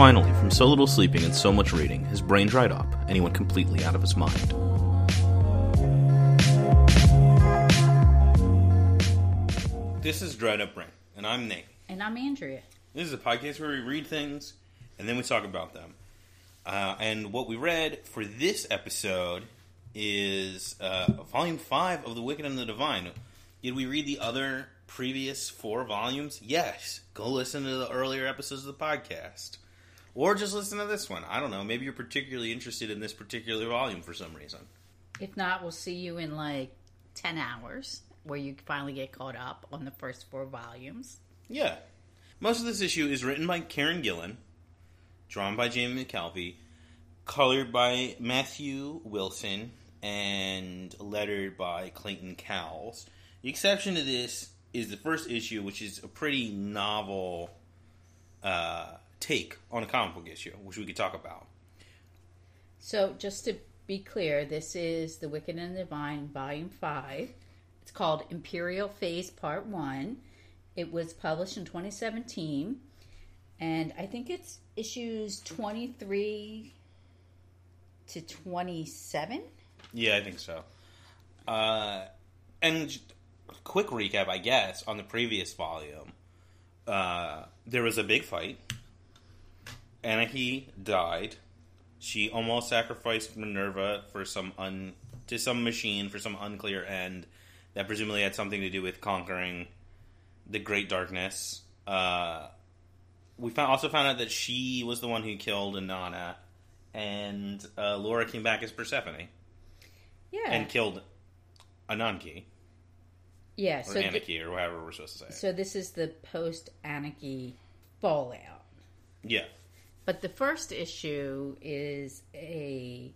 Finally, from so little sleeping and so much reading, his brain dried up and he went completely out of his mind. This is Dried Up Brain, and I'm Nate. And I'm Andrea. This is a podcast where we read things and then we talk about them. Uh, and what we read for this episode is uh, Volume 5 of The Wicked and the Divine. Did we read the other previous four volumes? Yes. Go listen to the earlier episodes of the podcast. Or just listen to this one. I don't know. Maybe you're particularly interested in this particular volume for some reason. If not, we'll see you in like 10 hours where you finally get caught up on the first four volumes. Yeah. Most of this issue is written by Kieron Gillen, drawn by Jamie McKelvie, colored by Matthew Wilson, and lettered by Clayton Cowles. The exception to this is the first issue, which is a pretty novel uh, take on a comic book issue, which we could talk about. So, just to be clear, this is The Wicked and the Divine, Volume 5. It's called Imperial Phase Part 1. It was published in 2017, and I think it's issues 23 to 27. Yeah, I think so. Uh, and quick recap, I guess, on the previous volume. Uh, there was a big fight. Anarchy died. She almost sacrificed Minerva for some un to some machine for some unclear end that presumably had something to do with conquering the Great Darkness. Uh, we found, also found out that she was the one who killed Inanna, and uh, Laura came back as Persephone Yeah. and killed Ananke yeah, or so, th- Anarchy or whatever we're supposed to say. so this is the post Anarchy fallout. yeah, But the first issue is a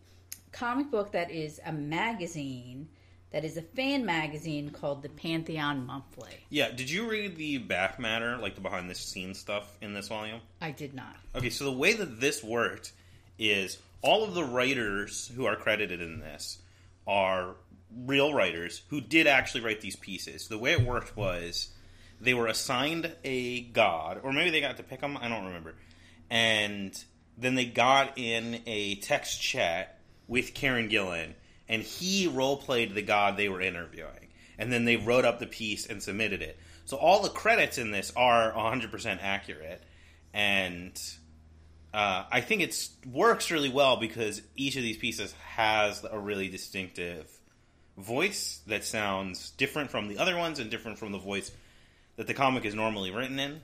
comic book that is a magazine that is a fan magazine called the Pantheon Monthly. yeah. Did you read the back matter, like the behind the scenes stuff in this volume? I did not. Okay, so the way that this worked is all of the writers who are credited in this are real writers who did actually write these pieces. The way it worked was they were assigned a god, or maybe they got to pick them, I don't remember. And then they got in a text chat with Kieron Gillen, and he role played the god they were interviewing. And then they wrote up the piece and submitted it. So all the credits in this are 100% accurate. And uh, I think it works really well because each of these pieces has a really distinctive voice that sounds different from the other ones and different from the voice that the comic is normally written in.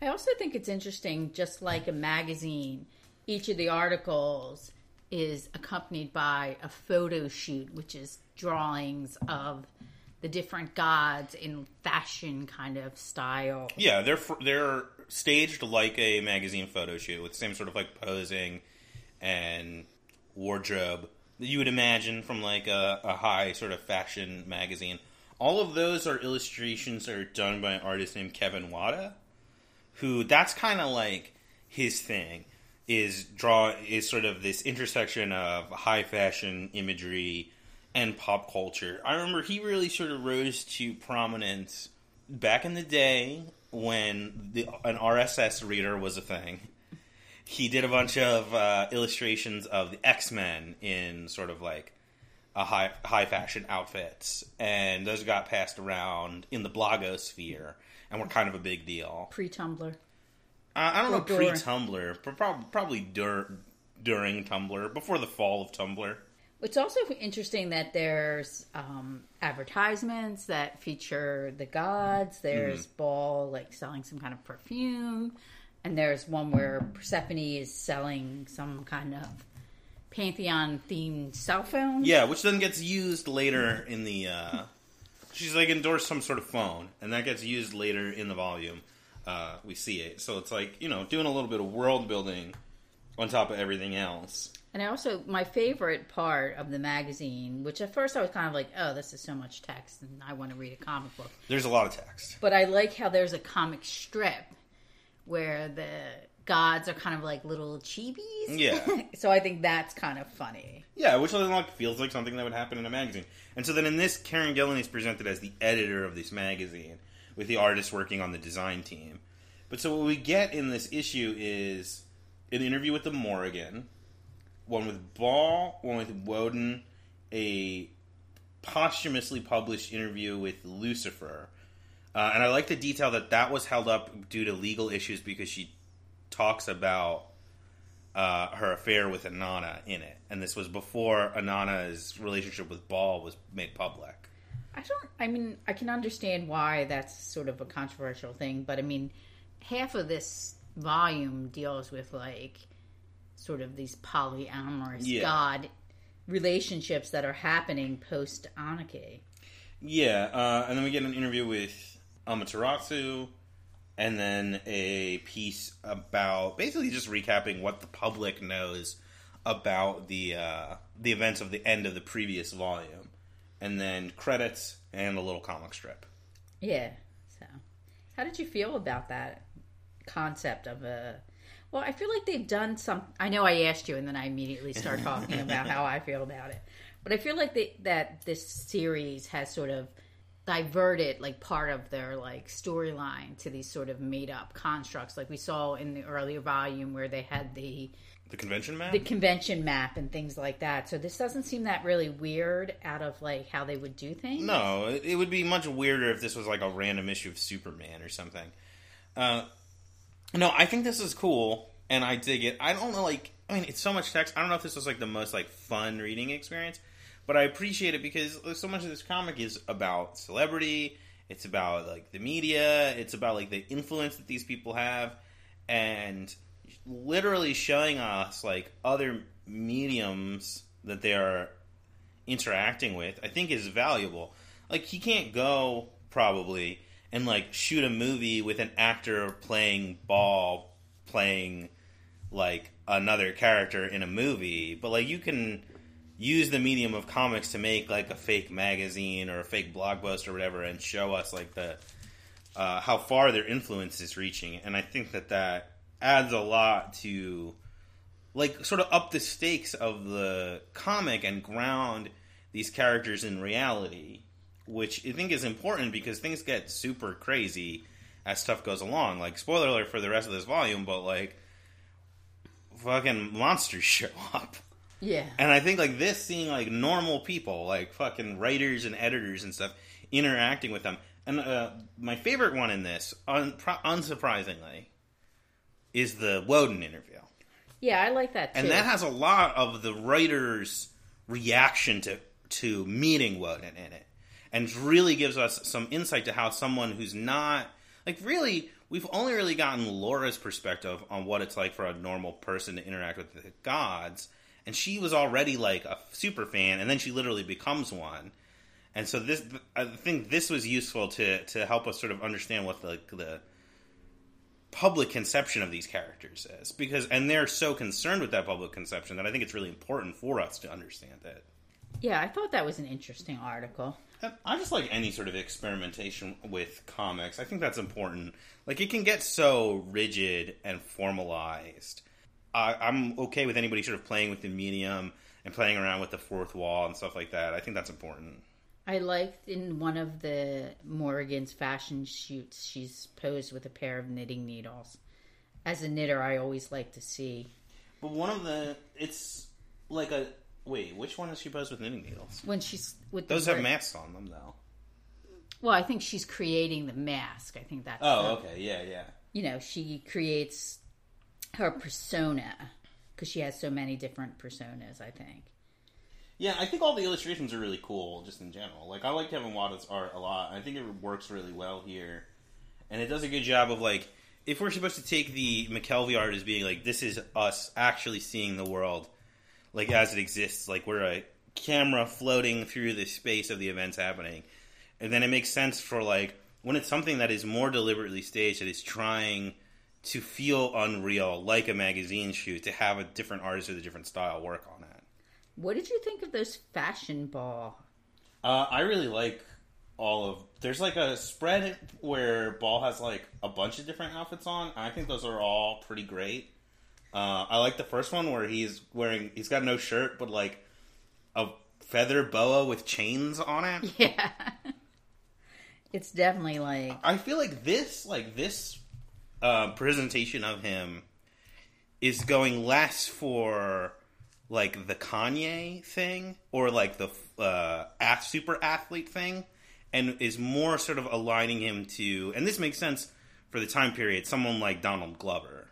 I also think it's interesting, just like a magazine, each of the articles is accompanied by a photo shoot, which is drawings of the different gods in fashion kind of style. Yeah, they're they're staged like a magazine photo shoot with the same sort of like posing and wardrobe that you would imagine from like a, a high sort of fashion magazine. All of those are illustrations that are done by an artist named Kevin Wada, who that's kind of like his thing is draw is sort of this intersection of high fashion imagery and pop culture. I remember he really sort of rose to prominence back in the day when the, an RSS reader was a thing. He did a bunch of uh, illustrations of the X Men in sort of like a high high fashion outfits, and those got passed around in the blogosphere and were kind of a big deal. Pre Tumblr. Uh, I don't know pre Tumblr, but prob- probably dur- during Tumblr, before the fall of Tumblr. It's also interesting that there's um, advertisements that feature the gods. There's Baal like selling some kind of perfume, and there's one where Persephone is selling some kind of pantheon themed cell phone. Yeah, which then gets used later in the. Uh, she's like endorsed some sort of phone, and that gets used later in the volume. Uh, we see it, so it's like you know doing a little bit of world building on top of everything else. And I also my favorite part of the magazine, which at first I was kind of like, oh, this is so much text, and I want to read a comic book. There's a lot of text. But I like how there's a comic strip where the gods are kind of like little chibis. Yeah. so I think that's kind of funny. Yeah, which like feels like something that would happen in a magazine. And so then in this, Kieron Gillen is presented as the editor of this magazine, with the artist working on the design team. But so what we get in this issue is an interview with the Morrigan, one with Baal, one with Woden, a posthumously published interview with Lucifer. Uh, and I like the detail that that was held up due to legal issues because she talks about uh, her affair with Inanna in it, and this was before Inanna's relationship with Baal was made public. I don't. I mean, I can understand why that's sort of a controversial thing, but I mean, half of this volume deals with like sort of these polyamorous Yeah. god relationships that are happening post Anarchy. Yeah, uh, and then we get an interview with Amaterasu, and then a piece about basically just recapping what the public knows about the uh, the events of the end of the previous volume, and then credits and a little comic strip. Yeah. So, how did you feel about that concept of a? Well, I feel like they've done some. I know I asked you, and then I immediately start talking about how I feel about it. But I feel like they, that this series has sort of diverted like part of their like storyline to these sort of made up constructs, like we saw in the earlier volume where they had the The convention map. the convention map and things like that. So this doesn't seem that really weird out of like how they would do things. No, it, would be much weirder if this was like a random issue of Superman or something. Uh, no, I think this is cool, and I dig it. I don't know, like, I mean, it's so much text. I don't know if this was like the most like fun reading experience, but I appreciate it because so much of this comic is about celebrity. It's about like the media. It's about like the influence that these people have, and literally showing us like other mediums that they are interacting with, I think is valuable. Like he can't go probably and like shoot a movie with an actor playing Baal playing like another character in a movie, but like you can use the medium of comics to make like a fake magazine or a fake blog post or whatever and show us like the uh, how far their influence is reaching. And i think that that adds a lot to like sort of up the stakes of the comic and ground these characters in reality which i think is important because things get super crazy as stuff goes along. Like spoiler alert for the rest of this volume but like fucking monsters show up Yeah. and I think like this, seeing like normal people, like fucking writers and editors and stuff, interacting with them. And uh, my favorite one in this, un- unsurprisingly, is the Woden interview, Yeah, I like that too. and that has a lot of the writers' reaction to to meeting Woden in it, and really gives us some insight to how someone who's not like really. We've only really gotten Laura's perspective on what it's like for a normal person to interact with the gods, and she was already like a super fan, and then she literally becomes one. And so this, I think this was useful to to help us sort of understand what the the public conception of these characters is, because and they're so concerned with that public conception that I think it's really important for us to understand it. yeah, I thought that was an interesting article. I just like any sort of experimentation with comics. I think that's important. Like it can get so rigid and formalized. I, I'm okay with anybody sort of playing with the medium and playing around with the fourth wall and stuff like that. I think that's important. I liked in one of the Morgan's fashion shoots, she's posed with a pair of knitting needles. As a knitter, I always like to see But one of the it's like a wait, which one is she posed with knitting needles? when she's with the Those have work- masks on them though. Well, I think she's creating the mask. I think that's Oh, the- okay, yeah, yeah. you know she creates her persona because she has so many different personas. I think. Yeah, I think all the illustrations are really cool, just in general. Like, I like Kevin Wada's art a lot. I think it works really well here, and it does a good job of like, if we're supposed to take the McKelvie art as being like, this is us actually seeing the world, like as it exists, like we're a camera floating through the space of the events happening, and then it makes sense for like when it's something that is more deliberately staged, that is trying to feel unreal, like a magazine shoot, to have a different artist with a different style work on it. What did you think of those fashion Baal? Uh, I really like all of. There's like a spread where Baal has like a bunch of different outfits on. and I think those are all pretty great. Uh, I like the first one where he's wearing. He's got no shirt, but like a feather boa with chains on it. Yeah, it's definitely like I feel like this, like this uh, presentation of him, is going less for like the Kanye thing or like the uh, super athlete thing, and is more sort of aligning him to. And this makes sense for the time period. Someone like Donald Glover.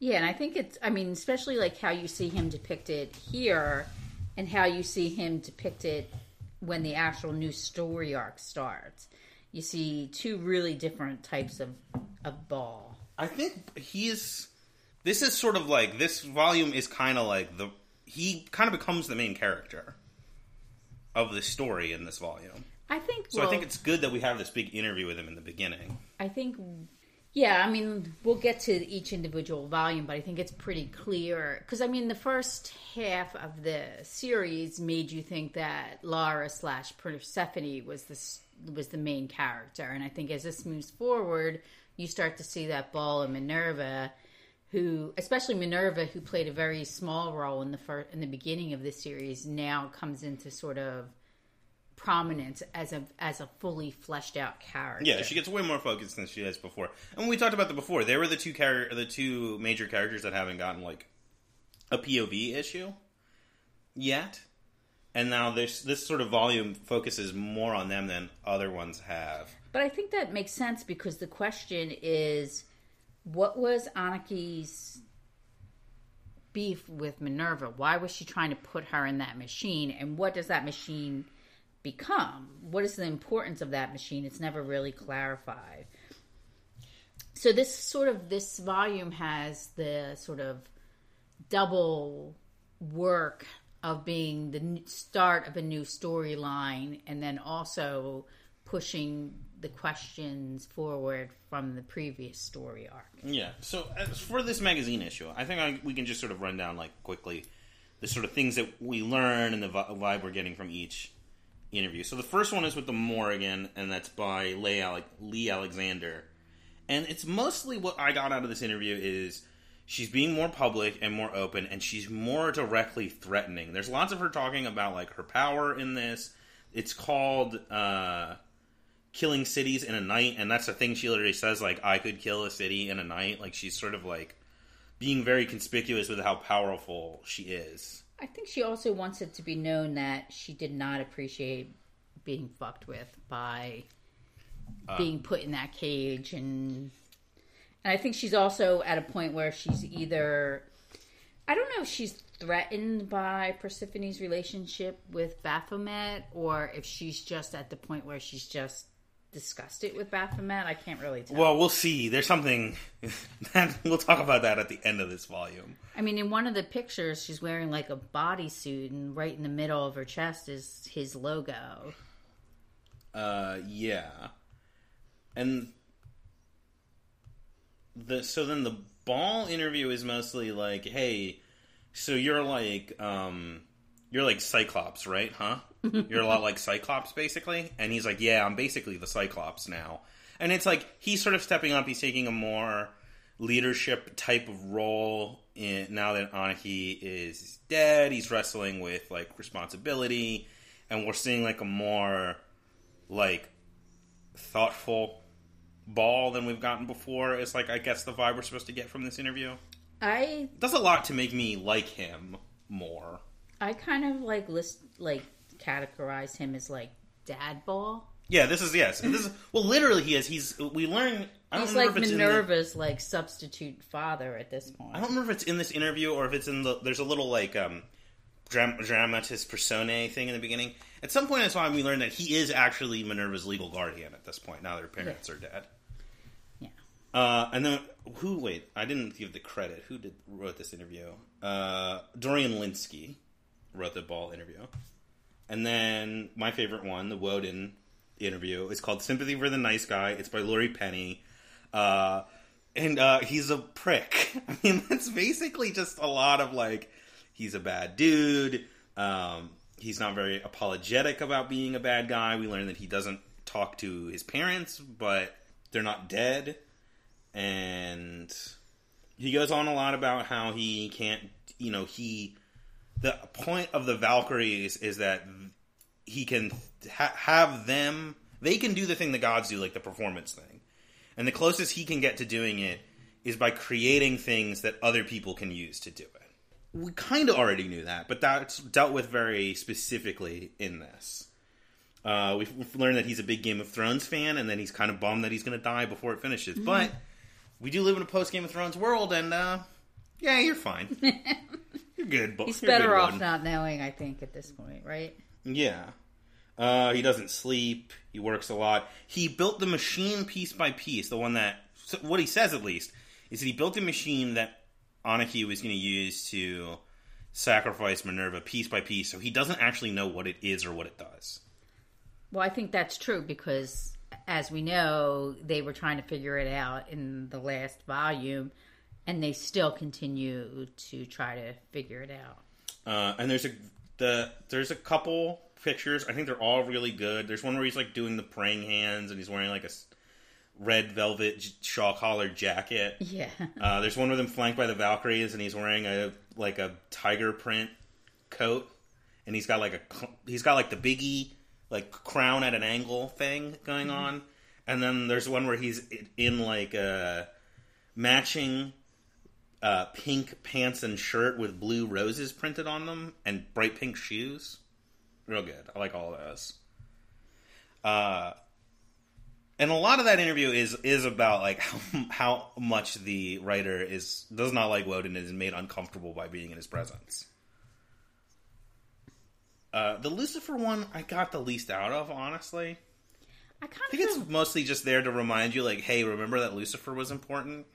Yeah, and I think it's, I mean, especially like how you see him depicted here and how you see him depicted when the actual new story arc starts. You see two really different types of, of Baal. I think he's. This is sort of like this volume is kind of like the he kind of becomes the main character of the story in this volume. I think. So well, I think it's good that we have this big interview with him in the beginning. I think, yeah, I mean, we'll get to each individual volume, but I think it's pretty clear. Because, I mean, the first half of the series made you think that Laura slash Persephone was the, was the main character. And I think as this moves forward, you start to see that Baal and Minerva, who, especially Minerva, who played a very small role in the first, in the beginning of the series, now comes into sort of prominence as a as a fully fleshed out character. Yeah, she gets way more focused than she has before. And we talked about that before, they were the two char- the two major characters that haven't gotten like a POV issue yet. And now this this sort of volume focuses more on them than other ones have. But I think that makes sense because the question is what was Ananke's beef with Minerva? Why was she trying to put her in that machine? And what does that machine become? What is the importance of that machine? It's never really clarified. So this sort of this volume has the sort of double work of being the start of a new storyline and then also pushing the questions forward from the previous story arc. Yeah. So as for this magazine issue, I think I, we can just sort of run down like quickly the sort of things that we learn and the vibe we're getting from each interview. So the first one is with the Morrigan, and that's by Leigh Alexander. And it's mostly what I got out of this interview is she's being more public and more open, and she's more directly threatening. There's lots of her talking about like her power in this. It's called uh, killing cities in a night, and that's the thing she literally says like I could kill a city in a night. Like she's sort of like being very conspicuous with how powerful she is. I think she also wants it to be known that she did not appreciate being fucked with by being put in that cage and and I think she's also at a point where she's either I don't know if she's threatened by Persephone's relationship with Baphomet or if she's just at the point where she's just disgusted with Baphomet. I can't really tell. Well, we'll see. There's something that we'll talk about that at the end of this volume. I mean, in one of the pictures, she's wearing like a bodysuit, and right in the middle of her chest is his logo. Uh, yeah, and the so then the Baal interview is mostly like, hey, so you're like, um, you're like Cyclops, right? Huh? You're a lot like Cyclops, basically. And he's like, yeah, I'm basically the Cyclops now. And it's like he's sort of stepping up. He's taking a more leadership type of role in, now that Anarchy is dead. He's wrestling with like responsibility, and we're seeing like a more like thoughtful Baal than we've gotten before. It's like I guess the vibe we're supposed to get from this interview. I Does a lot to make me like him more. I kind of like list like categorize him as like dad Baal. Yeah, this is yes. This is well, literally he is. He's we learn. I don't He's like if it's in the- Minerva's like substitute father at this point. I don't remember if it's in this interview or if it's in the. There's a little like um, dram- dramatis personae thing in the beginning. At some point in time, we learn that he is actually Minerva's legal guardian. At this point, now their parents are dead. Uh, and then who? Wait, I didn't give the credit. Who did wrote this interview? Uh, Dorian Lynskey wrote the Baal interview, and then my favorite one, the Woden interview, is called "Sympathy for the Nice Guy." It's by Laurie Penny, uh, and uh, he's a prick. I mean, that's basically just a lot of like, he's a bad dude. Um, he's not very apologetic about being a bad guy. We learn that he doesn't talk to his parents, but they're not dead and he goes on a lot about how he can't you know he the point of the valkyries is that he can ha- have them they can do the thing the gods do like the performance thing and the closest he can get to doing it is by creating things that other people can use to do it. We kind of already knew that, but that's dealt with very specifically in this. Uh, we've, learned that he's a big Game of Thrones fan, and then he's kind of bummed that he's going to die before it finishes. Mm-hmm. But we do live in a post Game of Thrones world, and uh, yeah, you're fine. you're good. Bo- He's you're better good, off Woden. not knowing, I think, at this point, right? Yeah. Uh, he doesn't sleep. He works a lot. He built the machine piece by piece. The one that, so what he says at least, is that he built a machine that Anarchy was going to use to sacrifice Minerva piece by piece. So he doesn't actually know what it is or what it does. Well, I think that's true because, as we know, they were trying to figure it out in the last volume, and they still continue to try to figure it out. Uh, and there's a the there's a couple pictures. I think they're all really good. There's one where he's like doing the praying hands, and he's wearing like a red velvet shawl collared jacket. Yeah. Uh, there's one with him flanked by the Valkyries, and he's wearing a like a tiger print coat, and he's got like a he's got like the biggie like crown at an angle thing going on, and then there's one where he's in like a matching uh, pink pants and shirt with blue roses printed on them and bright pink shoes. Real good. I like all of those. Uh, and a lot of that interview is is about like how, how much the writer is does not like Woden and is made uncomfortable by being in his presence. Uh, the Lucifer one I got the least out of, honestly. I kind of think it's mostly just there to remind you, like, hey, remember that Lucifer was important.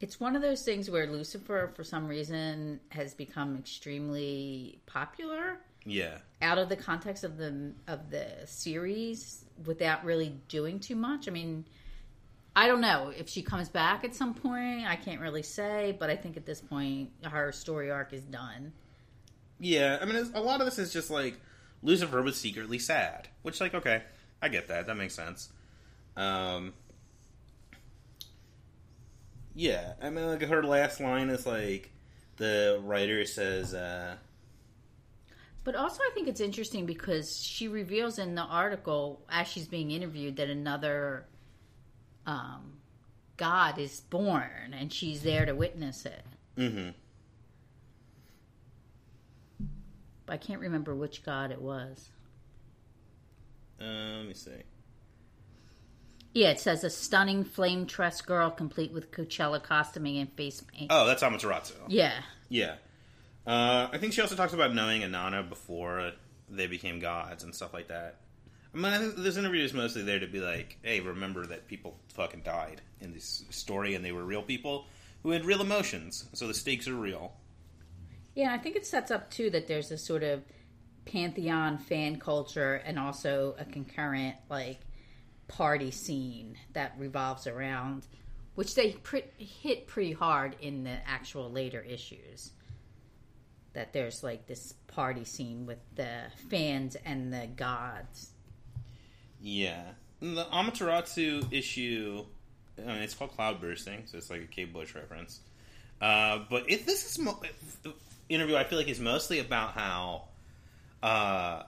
it's one of those things where Lucifer, for some reason, has become extremely popular Yeah, out of the context of the of the series without really doing too much. I mean, I don't know if she comes back at some point. I can't really say, but I think at this point her story arc is done. yeah. I mean, it's, a lot of this is just like Lucifer was secretly sad, which, like, okay, I get that. That makes sense. Um, yeah, I mean, like her last line is like the writer says, uh, But also, I think it's interesting because she reveals in the article as she's being interviewed that another um, god is born, and she's there to witness it. mm-hmm. But I can't remember which god it was. Uh, let me see. Yeah, it says a stunning flame tress girl complete with Coachella costuming and face paint. Oh, that's Amaterasu. Yeah, Yeah. Uh, I think she also talks about knowing Inanna before they became gods and stuff like that. I mean, I think this interview is mostly there to be like, hey, remember that people fucking died in this story and they were real people who had real emotions, so the stakes are real. Yeah. I think it sets up too that there's a sort of pantheon fan culture and also a concurrent like party scene that revolves around, which they pre- hit pretty hard in the actual later issues. That there's like this party scene with the fans and the gods. Yeah. The Amaterasu issue, I mean, it's called Cloud Bursting, so it's like a Kate Bush reference. Uh, but this is mo- interview, I feel like is mostly about how uh,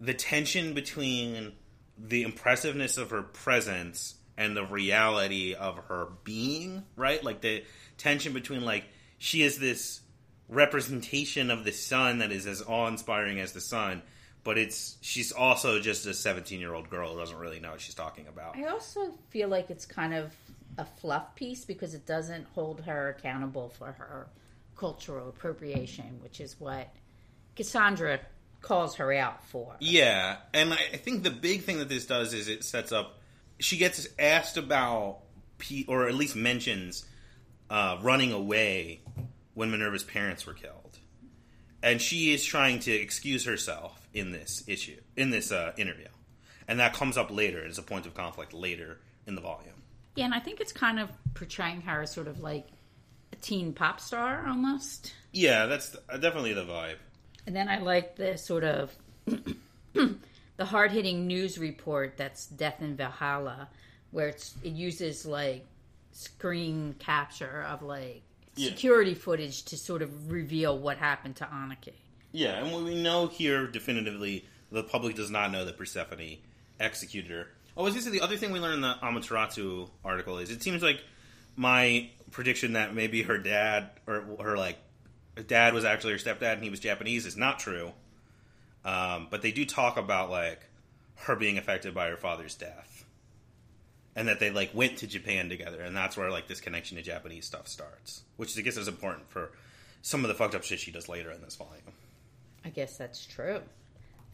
the tension between the impressiveness of her presence and the reality of her being, right? Like the tension between like she is this representation of the sun that is as awe-inspiring as the sun, but it's she's also just a 17-year-old girl who doesn't really know what she's talking about. I also feel like it's kind of a fluff piece because it doesn't hold her accountable for her cultural appropriation, which is what Cassandra calls her out for. Yeah, and I think the big thing that this does is it sets up. She gets asked about, P- or at least mentions, uh, running away when Minerva's parents were killed, and she is trying to excuse herself in this issue, in this uh, interview, and that comes up later as a point of conflict later in the volume. Yeah, and I think it's kind of portraying her as sort of like teen pop star almost. Yeah, that's uh, definitely the vibe. And then I like the sort of the hard hitting news report that's Death in Valhalla, where it's it uses like screen capture of like Yeah. security footage to sort of reveal what happened to Anarchy. Yeah, and we know here definitively the public does not know that Persephone executed her. Oh, I was going to say the other thing we learned in the Amaterasu article is it seems like my prediction that maybe her dad or her like dad was actually her stepdad and he was Japanese is not true. Um, but they do talk about like her being affected by her father's death, and that they like went to Japan together, and that's where like this connection to Japanese stuff starts, which I guess is important for some of the fucked up shit she does later in this volume. I guess that's true.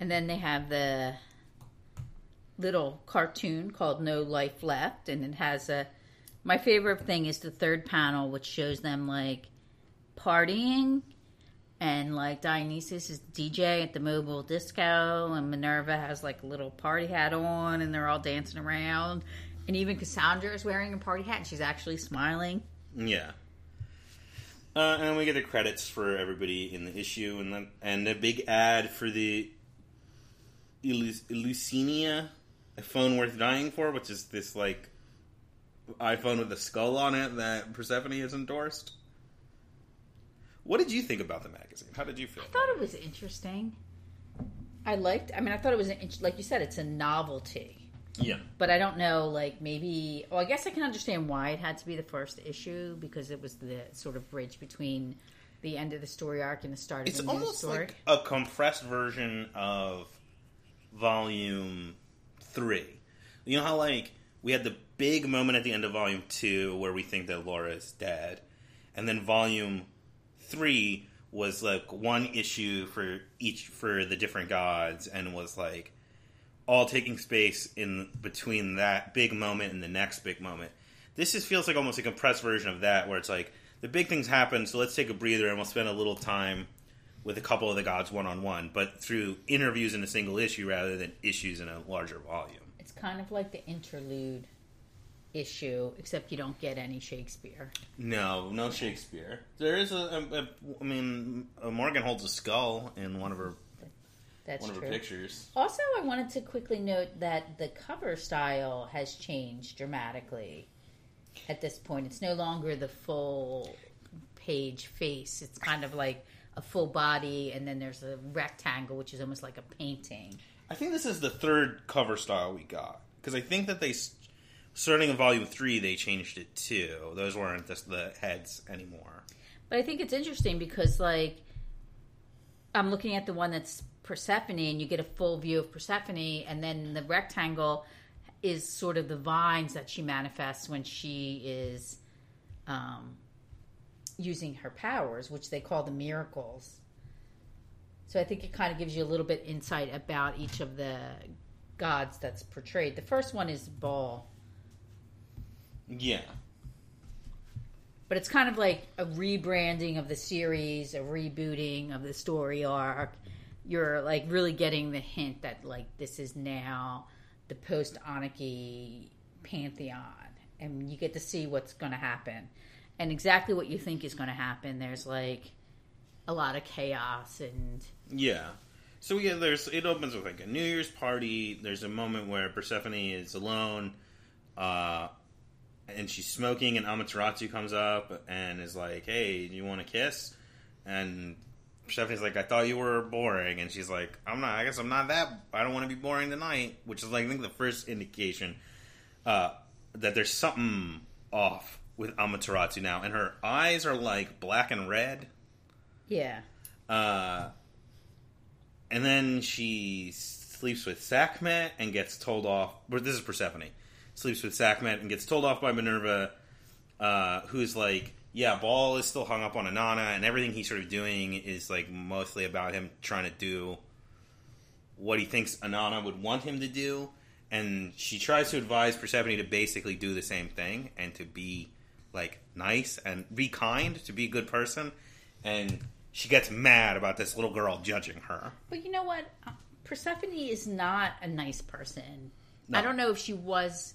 And then they have the little cartoon called No Life Left, and it has a. My favorite thing is the third panel, which shows them like partying, and like Dionysus is DJ at the mobile disco, and Minerva has like a little party hat on, and they're all dancing around. And even Cassandra is wearing a party hat, and she's actually smiling. Yeah. Uh, and we get the credits for everybody in the issue, and then and a big ad for the Eleusinia, a phone worth dying for, which is this like iPhone with a skull on it that Persephone has endorsed. What did you think about the magazine? How did you feel? I thought it was interesting. I liked. I mean, I thought it was an, like you said, it's a novelty. Yeah. But I don't know, like maybe. Well, I guess I can understand why it had to be the first issue because it was the sort of bridge between the end of the story arc and the start It's of the new almost story. like a compressed version of volume three. You know how like we had the big moment at the end of volume two where we think that Laura is dead, and then volume three was like one issue for each for the different gods, and was like all taking space in between that big moment and the next big moment. This just feels like almost a compressed version of that, where it's like the big things happen, so let's take a breather and we'll spend a little time with a couple of the gods one on one, but through interviews in a single issue rather than issues in a larger volume. It's kind of like the interlude issue, except you don't get any Shakespeare. No, no Shakespeare. There is a, a, a I mean, uh Morgan holds a skull in one of her That's one of her true. pictures. Also, I wanted to quickly note that the cover style has changed dramatically. At this point, it's no longer the full page face. It's kind of like a full body, and then there's a rectangle, which is almost like a painting. I think this is the third cover style we got because I think that they starting in volume three they changed it too. Those weren't just the heads anymore. But I think it's interesting because, like, I'm looking at the one that's Persephone, and you get a full view of Persephone, and then the rectangle is sort of the vines that she manifests when she is um, using her powers, which they call the miracles. So I think it kind of gives you a little bit insight about each of the gods that's portrayed. The first one is Baal. Yeah, But it's kind of like a rebranding of the series, a rebooting of the story arc. You're like really getting the hint that like this is now the post Anarchy pantheon, and you get to see what's going to happen, and exactly what you think is going to happen. There's like a lot of chaos and yeah. So yeah, there's it opens with like a New Year's party. There's a moment where Persephone is alone, uh, and she's smoking, and Amaterasu comes up and is like, "Hey, do you want to kiss?" And Persephone's like, "I thought you were boring," and she's like, "I'm not. I guess I'm not that. I don't want to be boring tonight." Which is like I think the first indication uh, that there's something off with Amaterasu now, and her eyes are like black and red. yeah, Uh, and then she sleeps with Sakhmet and gets told off. This is Persephone. Sleeps with Sakhmet and gets told off by Minerva, uh, who's like, yeah, Baal is still hung up on Inanna, and everything he's sort of doing is like mostly about him trying to do what he thinks Inanna would want him to do. And she tries to advise Persephone to basically do the same thing and to be like nice and be kind, to be a good person. And she gets mad about this little girl judging her. But you know what? Uh, Persephone is not a nice person. No. I don't know if she was.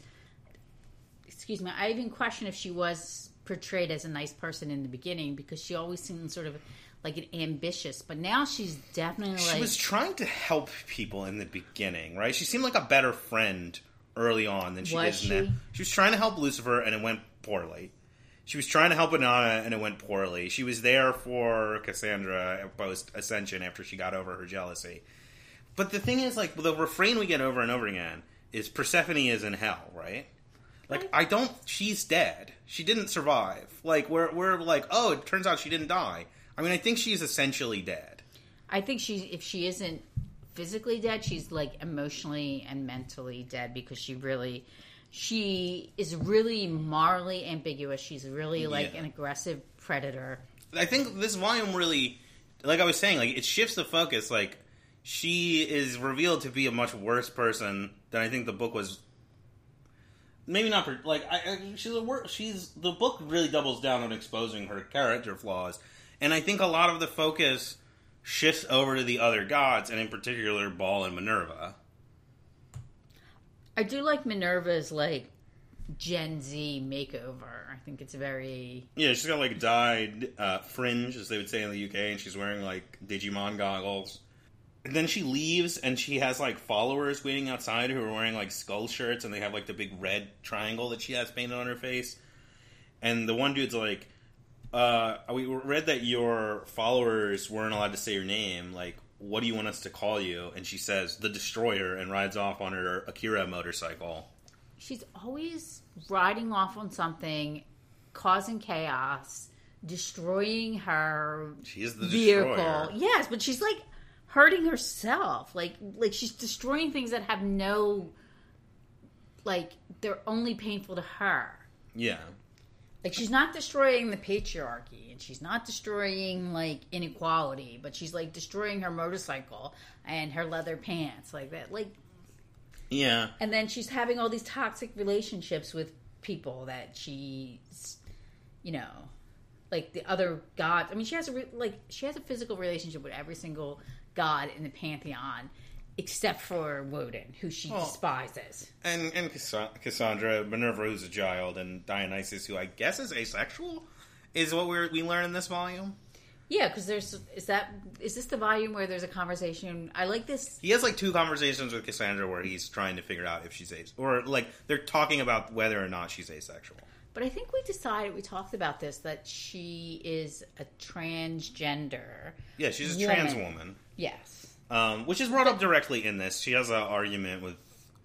Excuse me. I even question if she was portrayed as a nice person in the beginning because she always seemed sort of like an ambitious. But now she's definitely like She like. was trying to help people in the beginning, right? She seemed like a better friend early on than she Was is now. she? She was trying to help Lucifer, and it went poorly. She was trying to help Inanna, and it went poorly. She was there for Cassandra post Ascension after she got over her jealousy. But the thing is, like, the refrain we get over and over again is Persephone is in hell, right? Like I don't. She's dead. She didn't survive. Like we're we're like, oh, it turns out she didn't die. I mean, I think she's essentially dead. I think she's if she isn't physically dead, she's like emotionally and mentally dead because she really she is really morally ambiguous. She's really like Yeah. an aggressive predator. I think this volume really, like I was saying, like it shifts the focus. Like she is revealed to be a much worse person than I think the book was. Maybe not per, like I, I, she's a wor- she's the book really doubles down on exposing her character flaws, and I think a lot of the focus shifts over to the other gods, and in particular, Baal and Minerva. I do like Minerva's like Gen Z makeover. I think it's very Yeah, she's got like dyed uh, fringe, as they would say in the UK, and she's wearing like Digimon goggles. And then she leaves, and she has like followers waiting outside who are wearing like skull shirts, and they have like the big red triangle that she has painted on her face. And the one dude's like, uh, "We read that your followers weren't allowed to say your name. Like, what do you want us to call you?" And she says, "The Destroyer," and rides off on her Akira motorcycle. she's always riding off on something, causing chaos, destroying her She is the vehicle. Destroyer. Yes, but she's like hurting herself. Like like she's destroying things that have no like they're only painful to her. Yeah. Like she's not destroying the patriarchy and she's not destroying like inequality, but she's like destroying her motorcycle and her leather pants like that. Like Yeah. and then she's having all these toxic relationships with people that she's you know like the other gods i mean she has a re- like she has a physical relationship with every single god in the pantheon except for woden who she Well- despises and and Cassandra, Minerva, who's a child, and Dionysus, who I guess is asexual, is what we we learn in this volume. yeah because there's is that is this the volume where there's a conversation i like this He has like two conversations with Cassandra where he's trying to figure out if she's as or like they're talking about whether or not she's asexual. but i think we decided we talked about this that she is a transgender Yeah, she's a Woman. trans woman, yes um, which is brought up directly in this. She has an argument with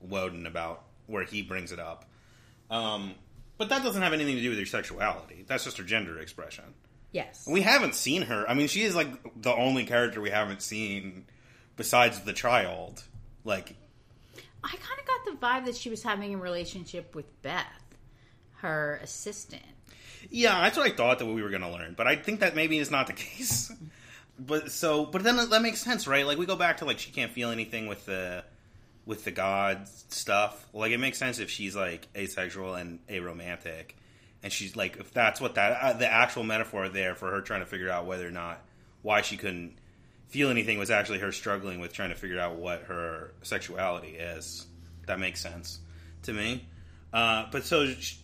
Woden about where he brings it up, um, but that doesn't have anything to do with her sexuality. That's just her gender expression. yes We haven't seen her. I mean, she is like the only character we haven't seen besides the child. Like, I kind of got the vibe that she was having a relationship with Beth, her assistant. yeah, that's what I thought that we were going to learn, but I think that maybe is not the case. But so, but then that makes sense, right? Like we go back to like she can't feel anything with the with the god stuff. Like it makes sense if she's like asexual and aromantic, and she's like if that's what that uh, the actual metaphor there for her trying to figure out whether or not why she couldn't feel anything was actually her struggling with trying to figure out what her sexuality is. That makes sense to me. Uh, but so sh-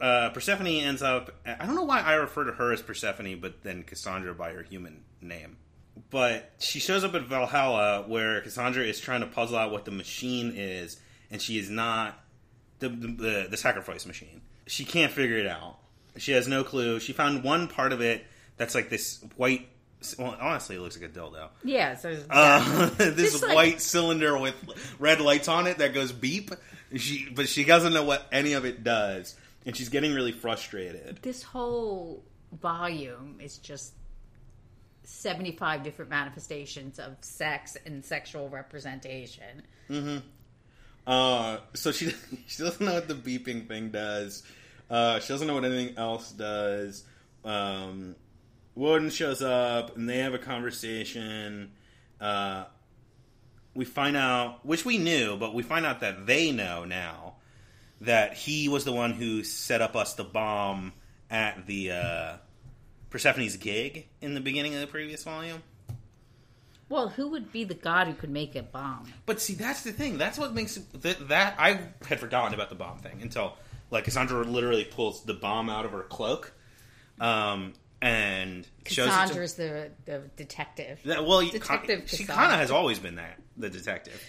uh, Persephone ends up. I don't know why I refer to her as Persephone, but then Cassandra by her human name. But she shows up at Valhalla where Cassandra is trying to puzzle out what the machine is, and she is not the the, the sacrifice machine. She can't figure it out. She has no clue. She found one part of it that's like this white. Well, honestly, it looks like a dildo. Yeah, so Uh, this like- white cylinder with red lights on it that goes beep. She, but she doesn't know what any of it does, and she's getting really frustrated. this whole volume is just 75 different manifestations of sex and sexual representation. Uh, so she she doesn't know what the beeping thing does. Uh, she doesn't know what anything else does. Um, Woden shows up, and they have a conversation. Uh, we find out, which we knew, but we find out that they know now that he was the one who set up us the bomb at the uh, Persephone's gig in the beginning of the previous volume. Well, who would be the god who could make a bomb? But see, that's the thing. That's what makes that, that I had forgotten about the bomb thing until like Cassandra literally pulls the bomb out of her cloak, um, and shows it to- Cassandra's the, the detective. that, well, Detective ki- she kind of has always been that the detective,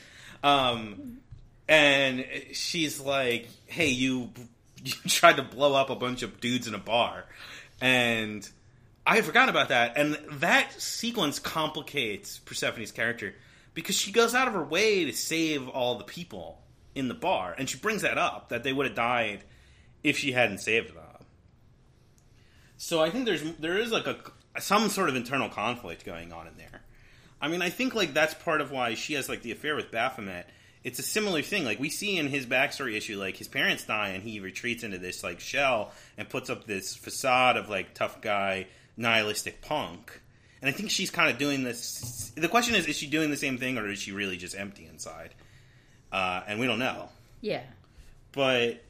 um, and she's like, "Hey, you you tried to blow up a bunch of dudes in a bar," and I had forgotten about that, and that sequence complicates Persephone's character because she goes out of her way to save all the people in the bar, and she brings that up that they would have died if she hadn't saved them. So I think there's there is like a some sort of internal conflict going on in there. I mean, I think like that's part of why she has like the affair with Baphomet. It's a similar thing. Like we see in his backstory issue, like his parents die and he retreats into this like shell and puts up this facade of like tough guy, nihilistic punk. And I think she's kind of doing this. The question is, is she doing the same thing or is she really just empty inside? Uh, and we don't know. Yeah. But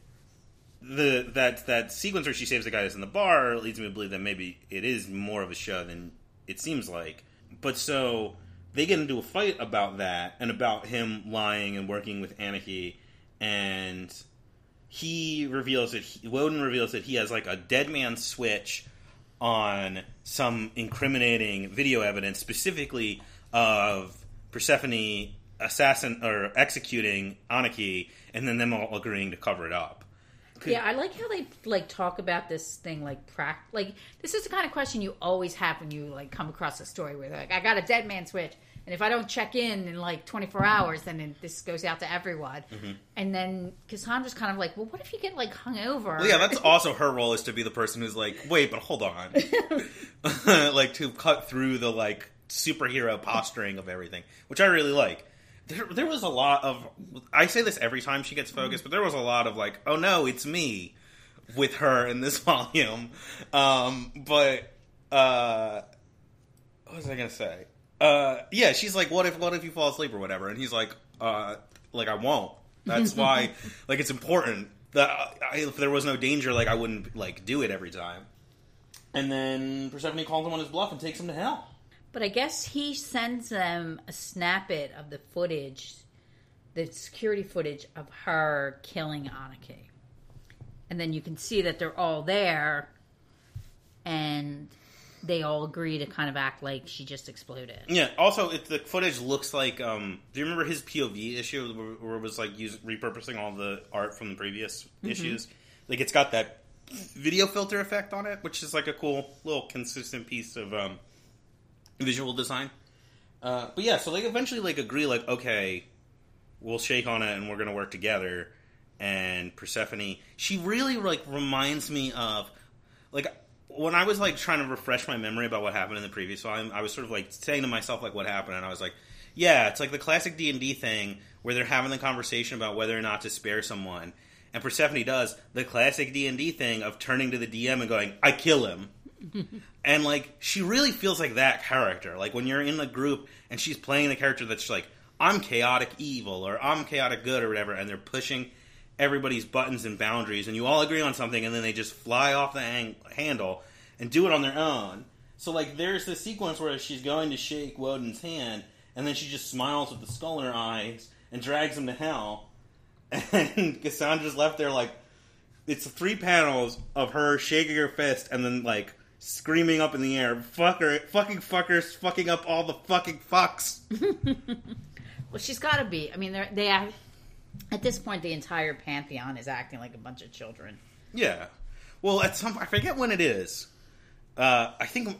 the that that sequence where she saves the guy that's in the bar leads me to believe that maybe it is more of a show than it seems like. But so they get into a fight about that and about him lying and working with Ananke, and he reveals that he, Woden reveals that he has like a dead man switch on some incriminating video evidence, specifically of Persephone assassin or executing Ananke, and then them all agreeing to cover it up. Yeah, I like how they like talk about this thing like prac like this is the kind of question you always have when you like come across a story where they're like I got a dead man switch and if I don't check in in like 24 hours then it, this goes out to everyone. And then Cassandra's kind of like, "Well, what if you get like hungover?" Well, yeah, that's also her role is to be the person who's like, wait, but hold on, like to cut through the like superhero posturing of everything, which I really like. There, there was a lot of. I say this every time she gets focused, but there was a lot of like, oh no, it's me, with her in this volume. Um, but uh, what was I gonna say? Uh, yeah, she's like, what if, what if you fall asleep or whatever? And he's like, uh, like I won't. That's why, like, it's important that I, if there was no danger, like I wouldn't like do it every time. And then Persephone calls him on his bluff and takes him to hell. But I guess he sends them a snippet of the footage, the security footage of her killing Ananke. And then you can see that they're all there and they all agree to kind of act like she just exploded. Yeah. Also, it, the footage looks like. Um, do you remember his POV issue where, where it was like use, repurposing all the art from the previous issues? Like it's got that video filter effect on it, which is like a cool little consistent piece of um, visual design. Uh, but yeah, so they eventually like agree, like okay, we'll shake on it and we're gonna work together. And Persephone, she really like reminds me of like when I was like trying to refresh my memory about what happened in the previous volume, I was sort of like saying to myself like what happened, and I was like, yeah, it's like the classic D and D thing where they're having the conversation about whether or not to spare someone, and Persephone does the classic D and D thing of turning to the DM and going, "I kill him." and like she really feels like that character. Like when you're in the group and she's playing the character that's like, I'm chaotic evil or I'm chaotic good or whatever, and they're pushing everybody's buttons and boundaries, and you all agree on something, and then they just fly off the hang- handle and do it on their own. So like there's this sequence where she's going to shake Woden's hand, and then she just smiles with the skull in her eyes and drags him to hell, and Cassandra's left there like it's three panels of her shaking her fist and then like screaming up in the air, fucker, fucking fuckers, fucking up all the fucking fucks. Well, she's got to be. I mean, they're, they have, at this point, the entire pantheon is acting like a bunch of children. Yeah. Well, at some I forget when it is. Uh, I think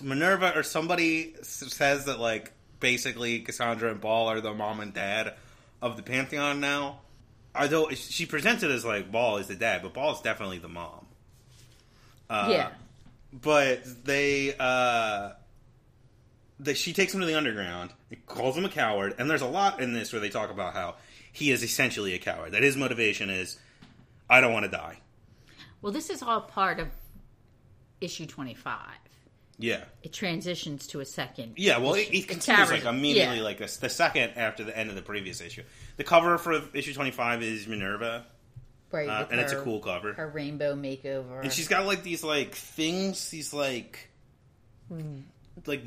Minerva or somebody says that like basically Cassandra and Baal are the mom and dad of the pantheon now. Although she presents it as like Baal is the dad, but Baal is definitely the mom. Uh, yeah. but they uh that she takes him to the underground calls him a coward and there's a lot in this where they talk about how he is essentially a coward that his motivation is i don't want to die Well, this is all part of issue 25. yeah It transitions to a second. yeah well it, issue. it continues like immediately yeah. like this, the second after the end of the previous issue the cover for issue 25 is minerva Right, uh, with and it's a cool cover Her rainbow makeover. and she's got like these like things these like like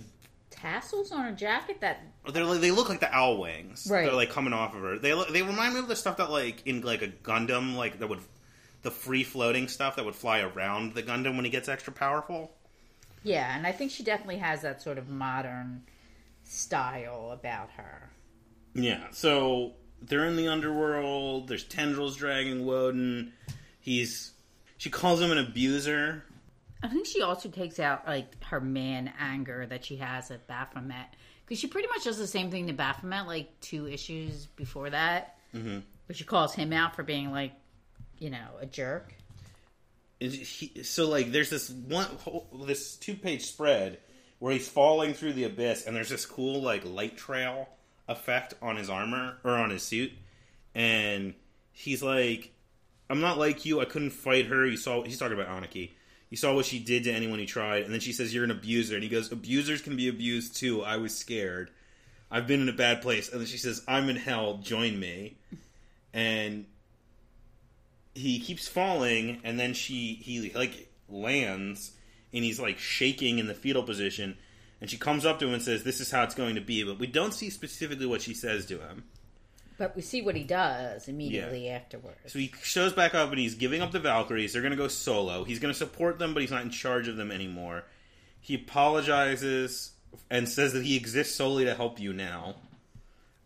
tassels on her jacket that They're like, they look like the owl wings. Right. They're like coming off of her. They look- they remind me of the stuff that like in like a Gundam, like that would the free floating stuff that would fly around the Gundam when he gets extra powerful. yeah and i think she definitely has that sort of modern style about her Yeah. So they're in the underworld. There's tendrils dragging Woden. He's she calls him an abuser. I think she also takes out like her man anger that she has at baphomet. Because she pretty much does the same thing to baphomet like two issues before that. Mm-hmm. but she calls him out for being like you know a jerk. And he, so like there's this one whole- this two page spread where he's falling through the abyss and there's this cool like light trail effect on his armor or on his suit. And he's like i'm not like you. I couldn't fight her. You saw he's talking about Ananke you saw what she did to anyone who tried. And then she says you're an abuser. And he goes abusers can be abused too. I was scared. I've been in a bad place. And then she says i'm in hell. Join me. And he keeps falling. And then she he like lands. And he's like shaking in the fetal position. And she comes up to him and says this is how it's going to be. But we don't see specifically what she says to him But we see what he does immediately afterwards. so he shows back up and he's giving up the valkyries. They're going to go solo. He's going to support them but he's not in charge of them anymore. He apologizes and says that he exists solely to help you now.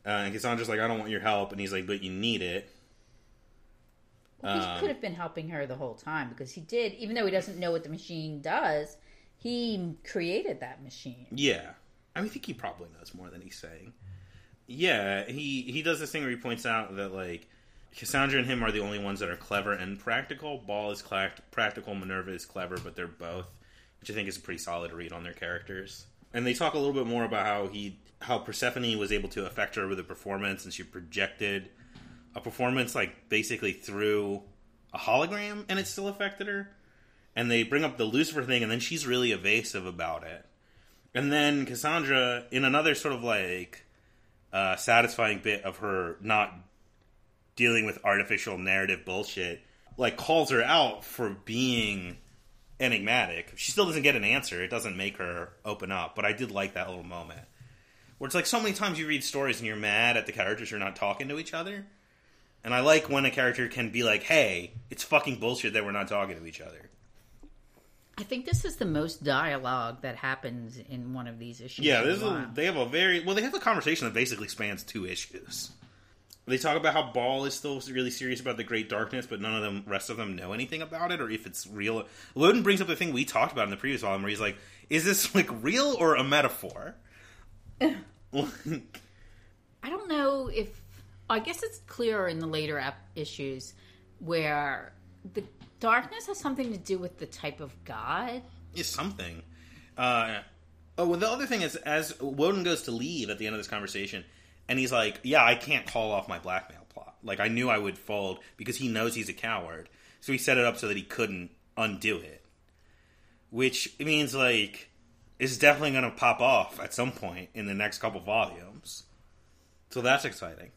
Uh, and Cassandra's like I don't want your help. And he's like but you need it. He um, could have been helping her the whole time because he did, even though he doesn't know what the machine does, he created that machine. Yeah, I mean, I think he probably knows more than he's saying. Yeah, he he does this thing where he points out that like Cassandra and him are the only ones that are clever and practical. Baal is cla- practical, Minerva is clever, but they're both, which I think is a pretty solid read on their characters. And they talk a little bit more about how he how Persephone was able to affect her with a performance, and she projected a performance like basically through a hologram, and it still affected her. And they bring up the Lucifer thing, and then she's really evasive about it. And then Cassandra, in another sort of like uh, satisfying bit of her not dealing with artificial narrative bullshit, like calls her out for being enigmatic. She still doesn't get an answer. It doesn't make her open up. But I did like that little moment where it's like so many times you read stories and you're mad at the characters are not talking to each other. And I like when a character can be like, "Hey, it's fucking bullshit that we're not talking to each other." I think this is the most dialogue that happens in one of these issues. Yeah, this is a, they have a very well. They have a conversation that basically spans two issues. They talk about how Baal is still really serious about the Great Darkness, but none of them, rest of them, know anything about it or if it's real. Woden brings up the thing we talked about in the previous volume, where he's like, "Is this like real or a metaphor?" I don't know if I guess it's clearer in the later issues where the darkness has something to do with the type of god. is something. Uh, oh, well, the other thing is, as Woden goes to leave at the end of this conversation, and he's like, "Yeah, I can't call off my blackmail plot. Like, I knew I would fold because he knows he's a coward, so he set it up so that he couldn't undo it." Which means like it's definitely going to pop off at some point in the next couple volumes. So that's exciting.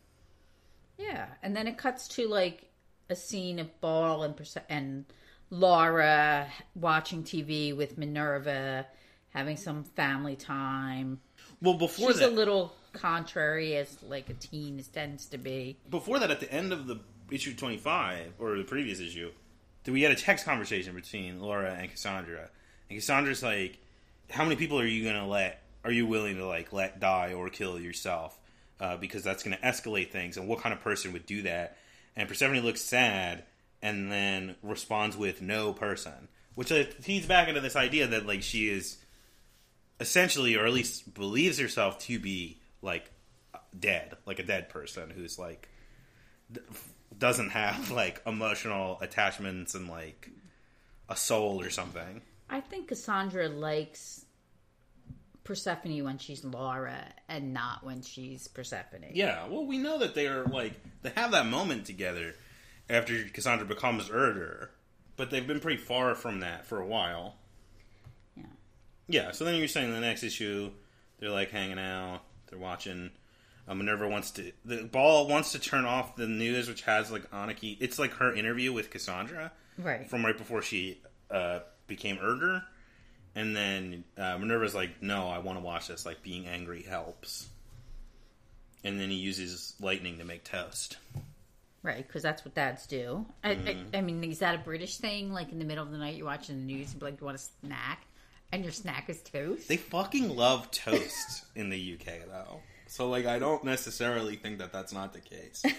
Yeah, and then it cuts to like a scene of Baal and and Laura watching TV with Minerva, having some family time. Well, before She's that, a little contrary as like a teen tends to be. before that, at the end of the issue twenty five or the previous issue, we had a text conversation between Laura and Cassandra, and Cassandra's like, "How many people are you gonna let? Are you willing to like let die or kill yourself? Uh, because that's gonna escalate things. And what kind of person would do that?" And Persephone looks sad and then responds with "No person," which feeds back into this idea that like she is essentially, or at least believes herself to be like dead, like a dead person who's like doesn't have like emotional attachments and like a soul or something. I think Cassandra likes Persephone when she's Laura and not when she's Persephone. Yeah, well, we know that they are like they have that moment together after Cassandra becomes Urdr, but they've been pretty far from that for a while. Yeah. Yeah, so then you're saying the next issue, they're like hanging out, they're watching. Uh, Minerva wants to the Baal wants to turn off the news, which has like Ananke. It's like her interview with Cassandra Right. from right before she uh, became Urdr, and then uh, Minerva's like, "No, I want to watch this. Like being angry helps." And then he uses lightning to make toast. Right, because that's what dads do. I, Mm-hmm. I, I mean, is that a British thing? Like in the middle of the night, you're watching the news and be like, you want a snack? And your snack is toast? They fucking love toast in the UK though. So like, I don't necessarily think that that's not the case.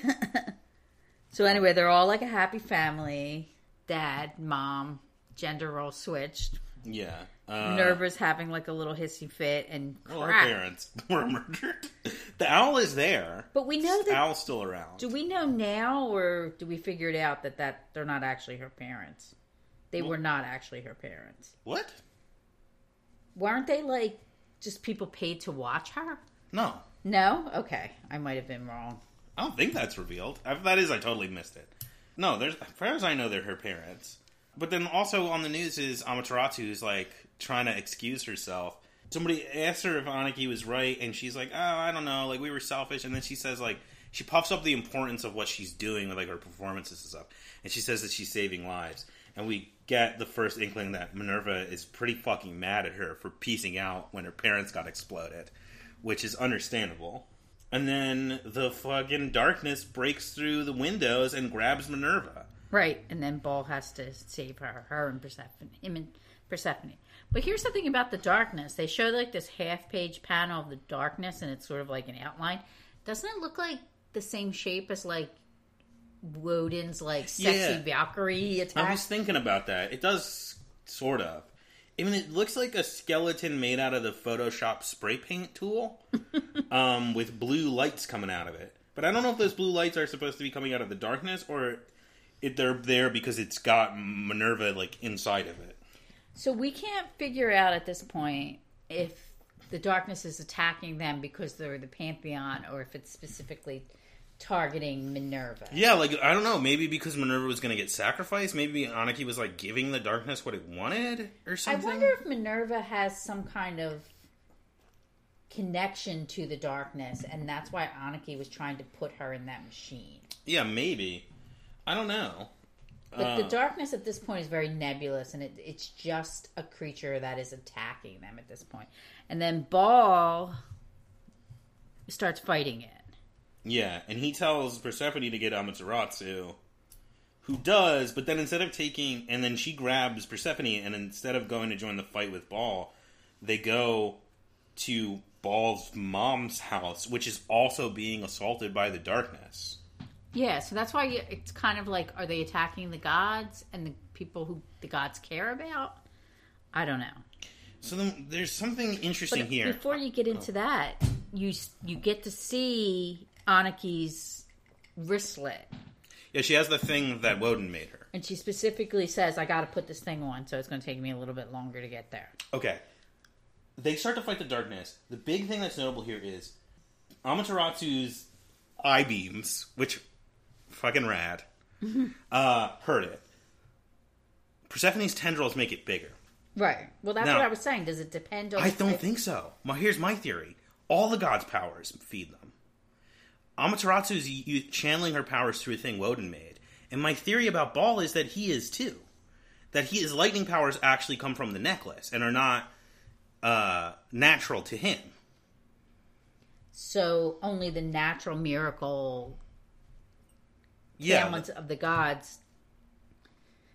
So anyway, they're all like a happy family. Dad, mom, gender role switched. Yeah. Uh, Minerva's having like a little hissy fit and Well, her parents were murdered. The owl is there. But we know The that. owl's still around. Do we know now, or do we figure it out that that they're not actually her parents? They were not actually her parents. What? Weren't they like just people paid to watch her? No. No? Okay. I might have been wrong. I don't think that's revealed. If that is, I totally missed it. No, there's as far as I know, they're her parents. But then also on the news is Amaterasu is like trying to excuse herself. Somebody asked her if Ananke was right, and she's like, "Oh, I don't know. Like we were selfish." And then she says like she puffs up the importance of what she's doing with like her performances and stuff, and she says that she's saving lives. And we get the first inkling that Minerva is pretty fucking mad at her for piecing out when her parents got exploded, which is understandable. And then the fucking darkness breaks through the windows and grabs Minerva. Right. And then Baal has to save her, her and Persephone, him and Persephone. But here's something about the darkness. They show like this half page panel of the darkness and it's sort of like an outline. Doesn't it look like the same shape as like Woden's like sexy Yeah. Valkyrie I attack? was thinking about that. It does sort of. I mean, it looks like a skeleton made out of the Photoshop spray paint tool, um, with blue lights coming out of it. But I don't know if those blue lights are supposed to be coming out of the darkness or if they're there because it's got Minerva like inside of it. So we can't figure out at this point if the darkness is attacking them because they're the pantheon or if it's specifically targeting Minerva. Yeah, like I don't know. Maybe because Minerva was going to get sacrificed. Maybe Ananke was like giving the darkness what it wanted or something. I wonder if Minerva has some kind of connection to the darkness, and that's why Ananke was trying to put her in that machine. Yeah, maybe. I don't know. But the Uh, darkness at this point is very nebulous, and it, it's just a creature that is attacking them at this point. And then Baal starts fighting it. Yeah, and he tells Persephone to get Amaterasu, who does, but then instead of taking, and then she grabs Persephone, and instead of going to join the fight with Baal, they go to Baal's mom's house, which is also being assaulted by the darkness. Yeah, so that's why you, it's kind of like are they attacking the gods and the people who the gods care about? I don't know. So then there's something interesting But here. before you get into that, you you get to see Anaki's wristlet, Yeah, she has the thing that Woden made her. and she specifically says, "I got to put this thing on, so it's going to take me a little bit longer to get there." Okay. They start to fight the darkness. The big thing that's notable here is Amaterasu's eye beams, which fucking rad, uh, hurt it. Persephone's tendrils make it bigger. Right. Well, that's Now- what I was saying. Does it depend on? I don't think so. My, here's my theory. All the gods' powers feed them. Amaterasu's y- y- channeling her powers through a thing Woden made. And my theory about Baal is that he is too. That he, his lightning powers actually come from the necklace and are not uh, natural to him. So only the natural miracle Yeah, of the gods.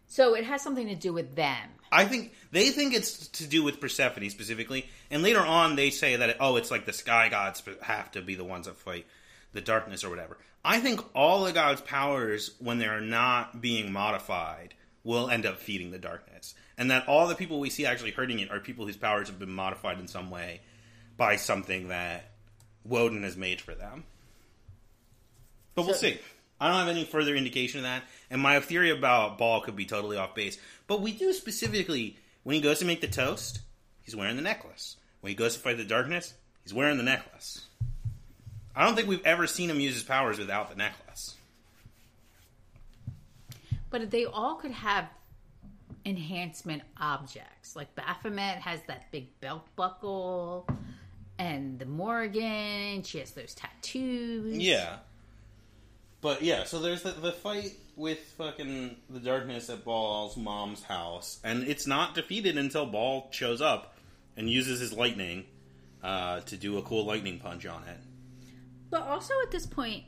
So it has something to do with them. I think they think it's to do with Persephone specifically, and later on they say that oh, it's like the sky gods have to be the ones that fight the darkness or whatever. I think all the gods' powers, when they're not being modified, will end up feeding the darkness, and that all the people we see actually hurting it are people whose powers have been modified in some way by something that Woden has made for them. But we'll see. I don't have any further indication of that, and my theory about Baal could be totally off base. But we do specifically when he goes to make the toast, he's wearing the necklace. When he goes to fight the darkness, he's wearing the necklace. I don't think we've ever seen him use his powers without the necklace. But they all could have enhancement objects. Like Baphomet has that big belt buckle, and the Morrigan, she has those tattoos. Yeah. But yeah, so there's the, the fight with fucking the darkness at Baal's mom's house, and it's not defeated until Baal shows up and uses his lightning uh, to do a cool lightning punch on it. But also at this point,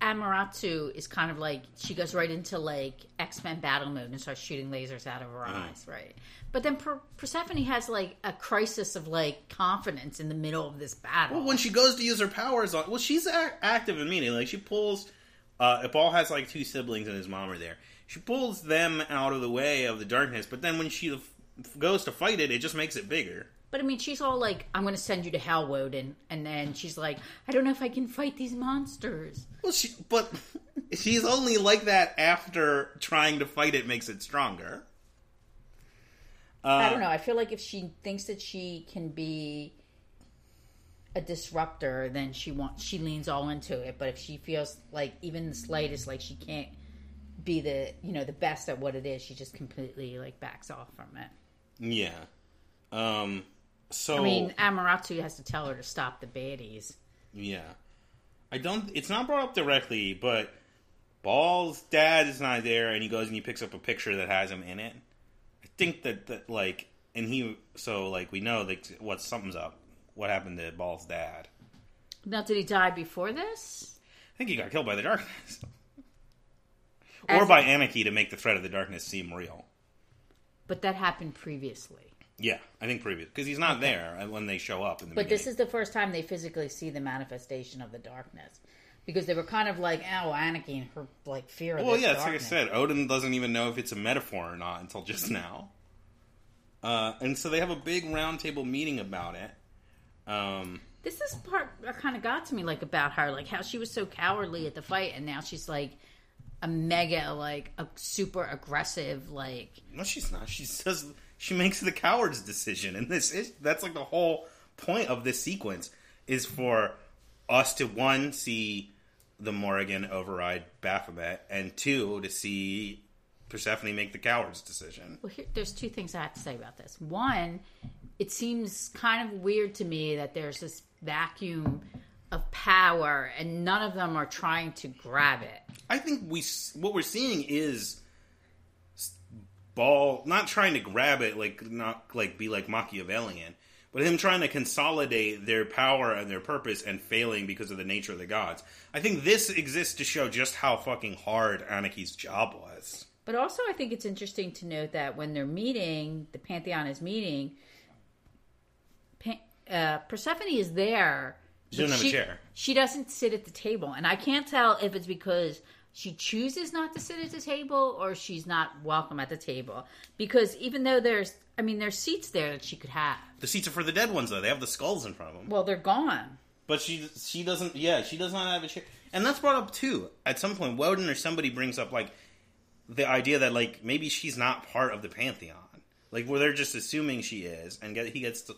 Amaterasu is kind of like she goes right into like X Men battle mode and starts shooting lasers out of her eyes, right? But then per- Persephone has like a crisis of like confidence in the middle of this battle. Well, when she goes to use her powers on, well, she's a- active immediately. Like she pulls. Uh, Baal has like two siblings and his mom are there. She pulls them out of the way of the darkness, but then when she f- goes to fight it, it just makes it bigger. But I mean, she's all like, "I'm going to send you to hell, Woden," and then she's like, "I don't know if I can fight these monsters." Well, she, but she's only like that after trying to fight it makes it stronger. I don't know. I feel like if she thinks that she can be a disruptor, then she wants she leans all into it. But if she feels like even the slightest like she can't be the you know the best at what it is, she just completely like backs off from it. Yeah. Um. So I mean, Amaterasu has to tell her to stop the baddies. yeah, I don't. It's not brought up directly, but Baal's dad is not there, and he goes and he picks up a picture that has him in it. I think that that like, and he so like we know like what something's up. What happened to Baal's dad? Now, did he die before this? I think he got killed by the darkness. As- or by Ananke to make the threat of the darkness seem real. But that happened previously. Yeah, I think previous because he's not there when they show up in the But beginning. this is the first time they physically see the manifestation of the darkness. Because they were kind of like, oh, Ananke and her like fear of well, this yeah, it's like I said, Odin doesn't even know if it's a metaphor or not until just now. Uh, and so they have a big roundtable meeting about it. Um, This is part that kind of got to me, like about her, like how she was so cowardly at the fight, and now she's like a mega, like a super aggressive, like no, she's not. She says she makes the coward's decision, and this is that's like the whole point of this sequence is for us to one see the Morrigan override Baphomet, and two to see Persephone make the coward's decision. Well, here, there's two things I have to say about this. One, it seems kind of weird to me that there's this vacuum of power, and none of them are trying to grab it. I think we what we're seeing is Baal not trying to grab it like not like be like Machiavellian, but him trying to consolidate their power and their purpose and failing because of the nature of the gods. I think this exists to show just how fucking hard Ananke's job was. But also, I think it's interesting to note that when they're meeting, the Pantheon is meeting. Uh, Persephone is there. She doesn't have a chair. She doesn't sit at the table, and I can't tell if it's because she chooses not to sit at the table or she's not welcome at the table. Because even though there's, I mean, there's seats there that she could have. The seats are for the dead ones though; they have the skulls in front of them. Well, they're gone. But she she doesn't. Yeah, she does not have a chair, and that's brought up too. At some point, Woden or somebody brings up like the idea that like maybe she's not part of the pantheon, like where they're just assuming she is, and get, he gets. To,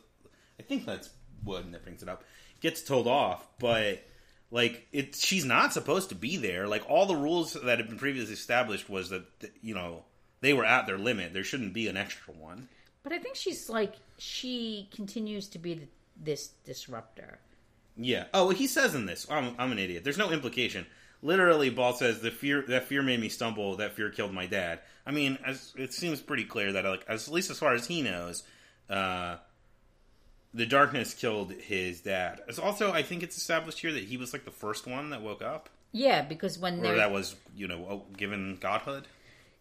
I think that's Woden that brings it up. Gets told off, but like it, she's not supposed to be there. Like all the rules that had been previously established was that you know they were at their limit. There shouldn't be an extra one. But I think she's like, she continues to be the, this disruptor. Yeah. Oh, he says in this, I'm, I'm an idiot. There's no implication. Literally, Baal says the fear that fear made me stumble. That fear killed my dad. I mean, as, it seems pretty clear that, like, as, at least as far as he knows, uh, the darkness killed his dad. It's also, I think it's established here that he was like the first one that woke up, Yeah, because when or that was, you know, oh, given godhood.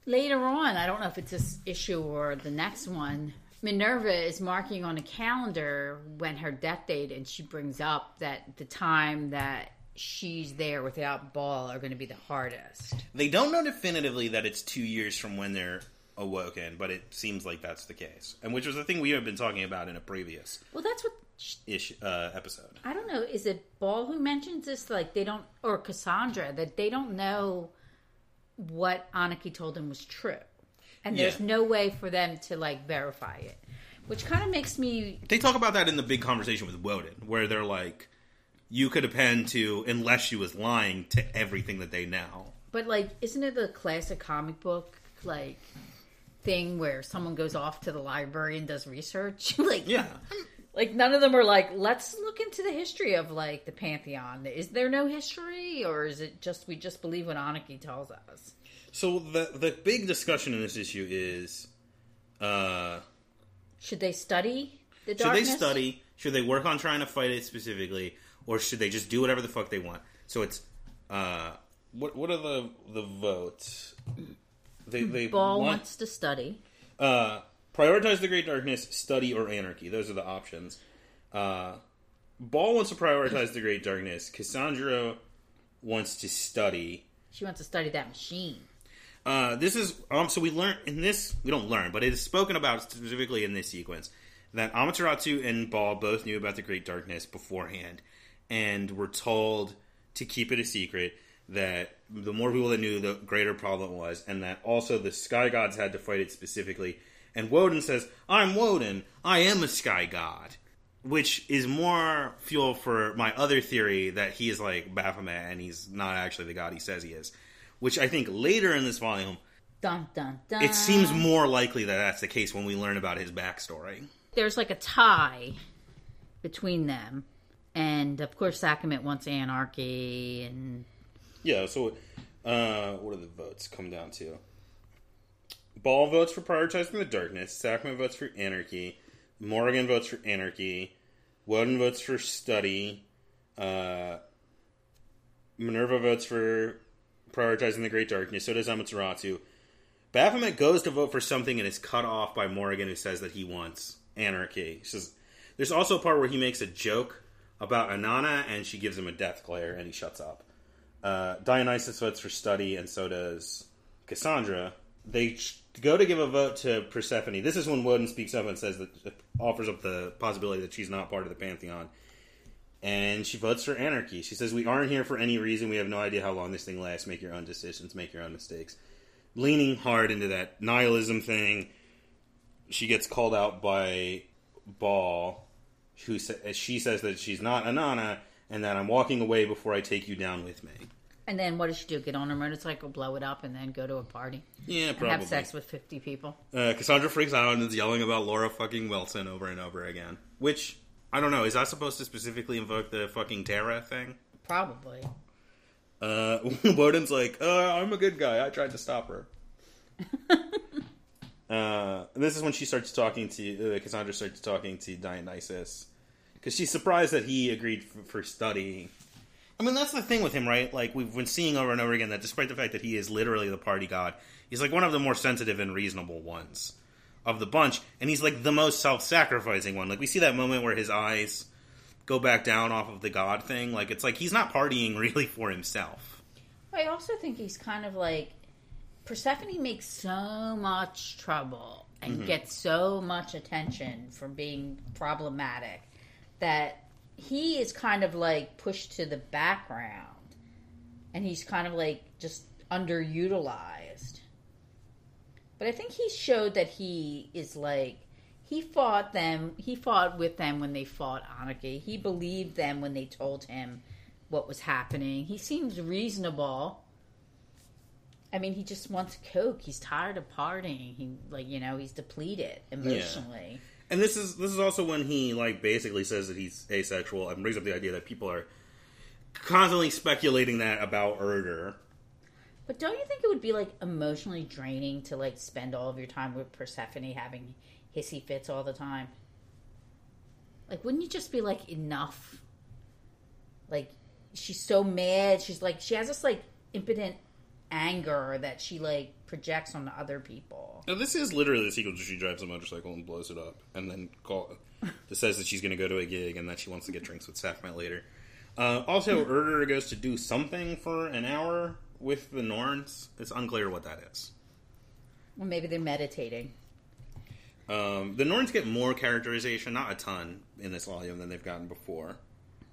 later on, I don't know if it's this issue or the next one. Minerva is marking on a calendar when her death date, and she brings up that the time that she's there without Baal are going to be the hardest. They don't know definitively that it's two years from when they're awoken, but it seems like that's the case, and which was the thing we have been talking about in a previous Well, that's what ish uh, episode. I don't know. Is it Baal who mentions this? Like they don't, or Cassandra that they don't know what Ananke told them was true, and there's Yeah. no way for them to like verify it, which kind of makes me They talk about that in the big conversation with Woden, where they're like, you could append to, unless she was lying, to everything that they know. But like, isn't it the classic comic book like thing where someone goes off to the library and does research? like, Yeah. like none of them are like, let's look into the history of like the pantheon. Is there no history, or is it just we just believe what Ananke tells us? So the the big discussion in this issue is, uh, Should they study the darkness? should they study? Should they work on trying to fight it specifically, or should they just do whatever the fuck they want? So it's, uh, what what are the the votes? They they Baal want- wants to study. Uh, prioritize the Great Darkness, study, or anarchy. Those are the options. Uh, Baal wants to prioritize the Great Darkness. Cassandra wants to study. She wants to study that machine. Uh, this is um. So we learn in this. We don't learn, but it is spoken about specifically in this sequence that Amaterasu and Baal both knew about the Great Darkness beforehand, and were told to keep it a secret. That the more people that knew, the greater problem it was, and that also the sky gods had to fight it specifically. And Woden says, "I'm Woden. I am a sky god." which is more fuel for my other theory that he is like Baphomet and he's not actually the god he says he is. Which I think later in this volume, Dun dun dun. it seems more likely that that's the case when we learn about his backstory. there's like a tie between them, and of course Sakhmet wants anarchy, and Yeah, so uh, what do the votes come down to? Baal votes for prioritizing the darkness. Sakhmet votes for anarchy. Morrigan votes for anarchy. Woden votes for study. Uh, Minerva votes for prioritizing the great darkness. So does Amaterasu. Baphomet goes to vote for something and is cut off by Morrigan, who says that he wants anarchy. He says, there's also a part where he makes a joke about Inanna, and she gives him a death glare, and he shuts up. Uh, Dionysus votes for study, and so does Cassandra. They go to give a vote to Persephone. This is when Woden speaks up and says that offers up the possibility that she's not part of the pantheon. And she votes for anarchy. She says, "We aren't here for any reason. We have no idea how long this thing lasts. Make your own decisions. Make your own mistakes." Leaning hard into that nihilism thing, she gets called out by Baal, who sa- she says that she's not Inanna, and that I'm walking away before I take you down with me. and then what does she do? Get on her motorcycle, blow it up, and then go to a party Yeah, and probably. have sex with fifty people. Uh, Cassandra freaks out and is yelling about Laura fucking Wilson over and over again. Which I don't know. Is that supposed to specifically invoke the fucking Terra thing? Probably. Uh, Woden's like, uh, I'm a good guy. I tried to stop her. uh, this is when she starts talking to uh, Cassandra starts talking to Dionysus because she's surprised that he agreed for, for study. I mean, that's the thing with him, right? Like we've been seeing over and over again that despite the fact that he is literally the party god, he's like one of the more sensitive and reasonable ones of the bunch, and he's like the most self-sacrificing one. Like we see that moment where his eyes go back down off of the god thing. Like it's like he's not partying really for himself. I also think he's kind of like Persephone makes so much trouble and mm-hmm. gets so much attention for being problematic that he is kind of like pushed to the background and he's kind of like just underutilized. But I think he showed that he is like he fought them he fought with them when they fought Ananke. He believed them when they told him what was happening. He seems reasonable. I mean, he just wants coke. He's tired of partying. He like you know he's depleted emotionally. And this is this is also when he like basically says that he's asexual and brings up the idea that people are constantly speculating that about Urdr. But don't you think it would be like emotionally draining to like spend all of your time with Persephone having hissy fits all the time? Like, wouldn't you just be like enough? Like, she's so mad. She's like she has this like impotent anger that she like projects on other people. Now, this is literally the sequel to she drives a motorcycle and blows it up, and then call that says that she's going to go to a gig and that she wants to get drinks with Sakhmet later. Uh, also, Urdr goes to do something for an hour with the Norns. It's unclear what that is. Well, maybe they're meditating. Um, the Norns get more characterization, not a ton, in this volume than they've gotten before.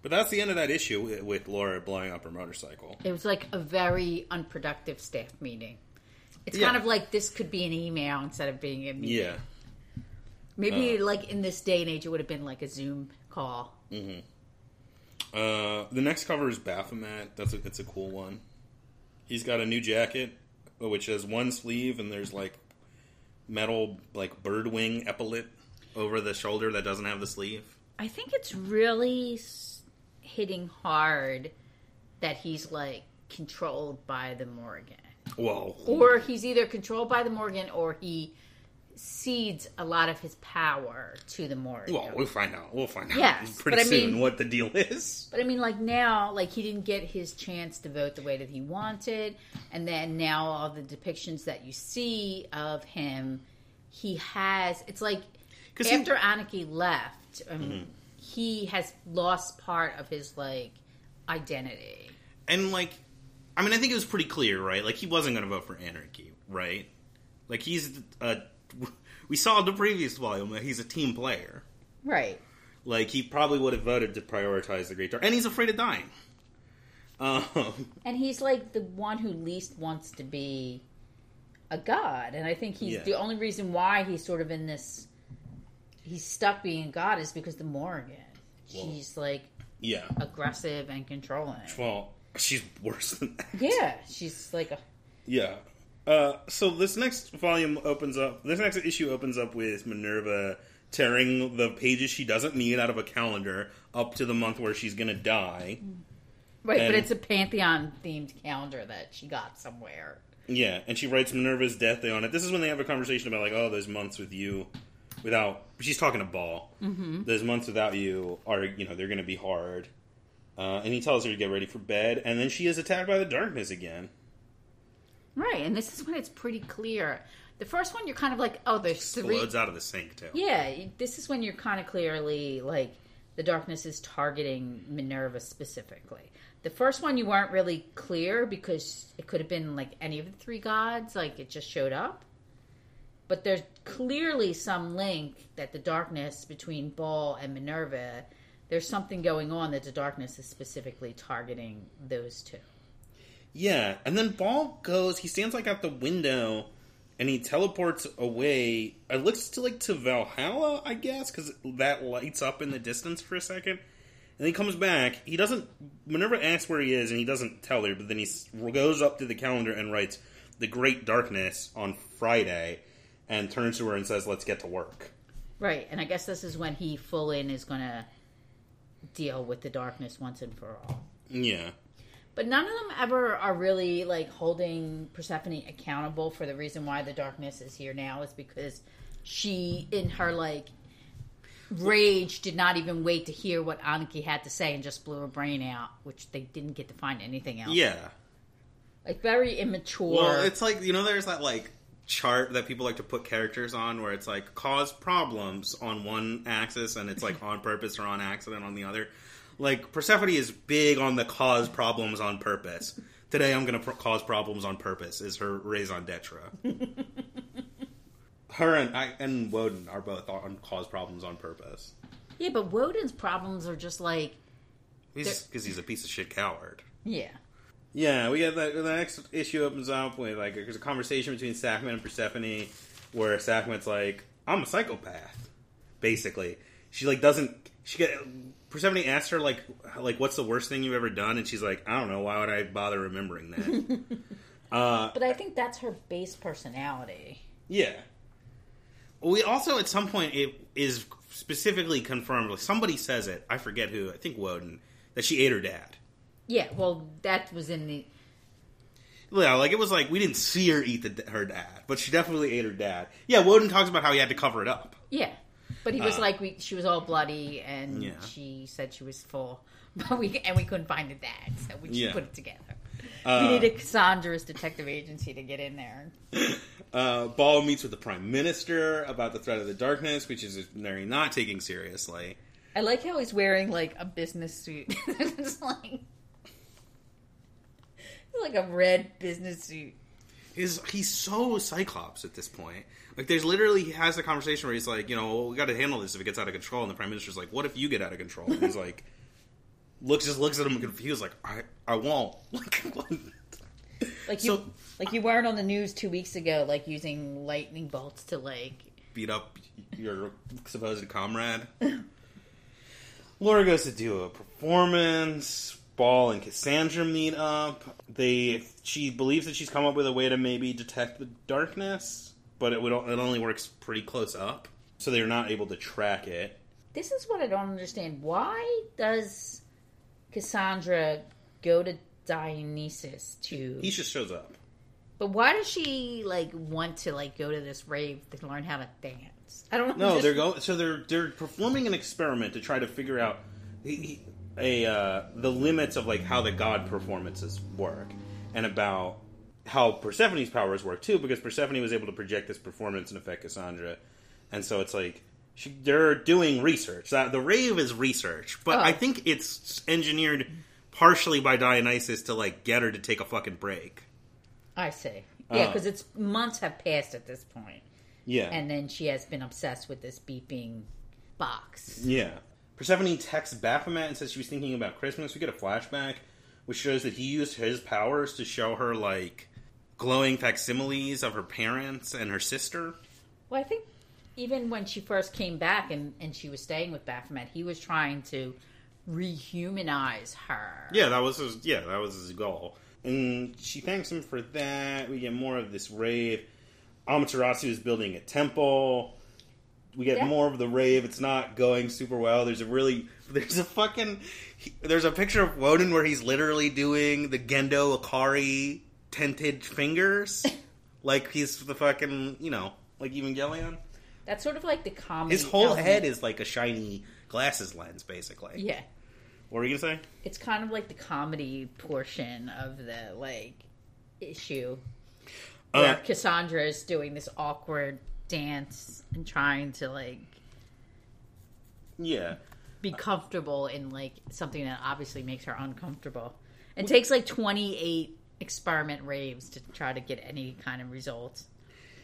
But that's the end of that issue with, with Laura blowing up her motorcycle. It was like a very unproductive staff meeting. It's Yeah. kind of like this could be an email instead of being a meeting. Yeah. Maybe uh, like in this day and age, it would have been like a Zoom call. Mm-hmm. Uh, the next cover is Baphomet. That's a, it's a cool one. He's got a new jacket, uh, which has one sleeve, and there's like metal, like bird wing epaulet over the shoulder that doesn't have the sleeve. I think it's really hitting hard that he's like controlled by the Morrigan. Whoa. Or he's either controlled by the Morrigan or he cedes a lot of his power to the Morrigan. Well, we'll find out. We'll find out Yes, pretty but I soon mean- what the deal is. But I mean, like now, like he didn't get his chance to vote the way that he wanted, and then now all the depictions that you see of him, he has. It's like 'Cause he- after Ananke left, um, he has lost part of his like identity. And like, I mean, I think it was pretty clear, right? Like, he wasn't going to vote for anarchy, right? Like, he's a we saw in the previous volume that he's a team player. Right. Like he probably would have voted to prioritize the Great Dark, and he's afraid of dying. Um, And he's like the one who least wants to be a god. And I think he's Yeah. the only reason why he's sort of in this he's stuck being a god is because the Morrigan. Well- She's like yeah. aggressive and controlling. Well, she's worse than that. Yeah, she's like a Yeah. Uh, so this next volume opens up. This next issue opens up with Minerva tearing the pages she doesn't need out of a calendar up to the month where she's gonna die. right, And- but it's a pantheon themed calendar that she got somewhere. Yeah, and she writes Minerva's death day on it. This is when they have a conversation about like, oh, those months with you, without. She's talking to Baal. Mm-hmm. Those months without you are, you know, they're going to be hard. Uh, and he tells her to get ready for bed, and then she is attacked by the darkness again. Right, and this is when it's pretty clear. The first one, you're kind of like, oh, there's three. Explodes out of the sink too. Yeah, this is when you're kind of clearly like the darkness is targeting Minerva specifically. The first one you weren't really clear because it could have been like any of the three gods, like it just showed up. But there's clearly some link that the darkness between Baal and Minerva, there's something going on that the darkness is specifically targeting those two. Yeah, and then Baal goes. He stands like out the window, and he teleports away. It looks to like to Valhalla, I guess, because that lights up in the distance for a second. And he comes back. He doesn't. Minerva asks where he is, and he doesn't tell her. But then he goes up to the calendar and writes "The Great Darkness" on Friday, and turns to her and says, "Let's get to work." Right, and I guess this is when he full in is going to deal with the darkness once and for all. Yeah, But none of them ever are really like holding Persephone accountable for the reason why the darkness is here now is because she, in her like rage, did not even wait to hear what Ananke had to say and just blew her brain out, which they didn't get to find anything else. yeah. like very immature. Well, it's like you know, there's that like chart that people like to put characters on, where it's like cause problems on one axis, and it's like on purpose or on accident on the other. Like Persephone is big on the cause problems on purpose. Today, I'm going to pro- cause problems on purpose. Is her raison d'etre? her and I, and Woden are both on cause problems on purpose. yeah, but Woden's problems are just like He's because he's a piece of shit coward. yeah. Yeah, we get the, the next issue opens up with like there's a conversation between Sakhmet and Persephone where Sakhmet's like, "I'm a psychopath," basically. She like doesn't she get Persephone asks her like like what's the worst thing you've ever done, and she's like, "I don't know. Why would I bother remembering that?" uh, But I think that's her base personality. yeah. We also at some point it is specifically confirmed. Like somebody says it. I forget who. I think Woden that she ate her dad. Yeah, well, that was in the Yeah, like it was like we didn't see her eat the, her dad, but she definitely ate her dad. Yeah, Woden talks about how he had to cover it up. Yeah, but he was Uh, like, we, she was all bloody, and Yeah. she said she was full, but we and we couldn't find the dad, so we just Yeah. put it together. Uh, we needed Cassandra's detective agency to get in there. Uh, Baal meets with the prime minister about the threat of the darkness, which is very not taking seriously. I like how he's wearing like a business suit. it's like like a red business suit. Is he's so Cyclops at this point? Like, there's literally he has a conversation where he's like, you know, well, we got to handle this if it gets out of control, and the prime minister's like, what if you get out of control? And he's like, looks just looks at him confused, like, I I won't. Like, Like you, So- like you weren't on the news two weeks ago, like using lightning bolts to like. beat up your supposed comrade. Laura goes to do a performance. Baal and Cassandra meet up. They she believes that she's come up with a way to maybe detect the darkness, but it would it only works pretty close up, so they're not able to track it. This is what I don't understand. Why does Cassandra go to Dionysus to? He just shows up. But why does she like want to like go to this rave to learn how to dance? I don't know. No, Just- they're going. So they're they're performing an experiment to try to figure out he, he- a uh, the limits of like how the god performances work, and about how Persephone's powers work too. Because Persephone was able to project this performance and affect Cassandra, and so it's like she, they're doing research. That the rave is research, but Oh. I think it's engineered partially by Dionysus to like get her to take a fucking break. I see. Yeah, because it's months have passed at this point. Yeah. And then she has been obsessed with this beeping box. Yeah. Persephone texts Baphomet and says she was thinking about Christmas. We get a flashback, which shows that he used his powers to show her like glowing facsimiles of her parents and her sister. Well, I think even when she first came back and, and she was staying with Baphomet, he was trying to rehumanize her. Yeah, that was his. Yeah, that was his goal. And she thanks him for that. We get more of this rave. Amaterasu is building a temple. We get Yeah. more of the rave. It's not going super well. There's a really there's a fucking there's a picture of Woden where he's literally doing the Gendo Ikari tented fingers, like he's the fucking you know like Evangelion. That's sort of like the comedy. His whole element. head is like a shiny glasses lens, basically. Yeah. What were you gonna say? It's kind of like the comedy portion of the like issue Uh, where Cassandra is doing this awkward dance and trying to like yeah. be comfortable in like something that obviously makes her uncomfortable. It takes like 28 experiment raves to try to get any kind of results.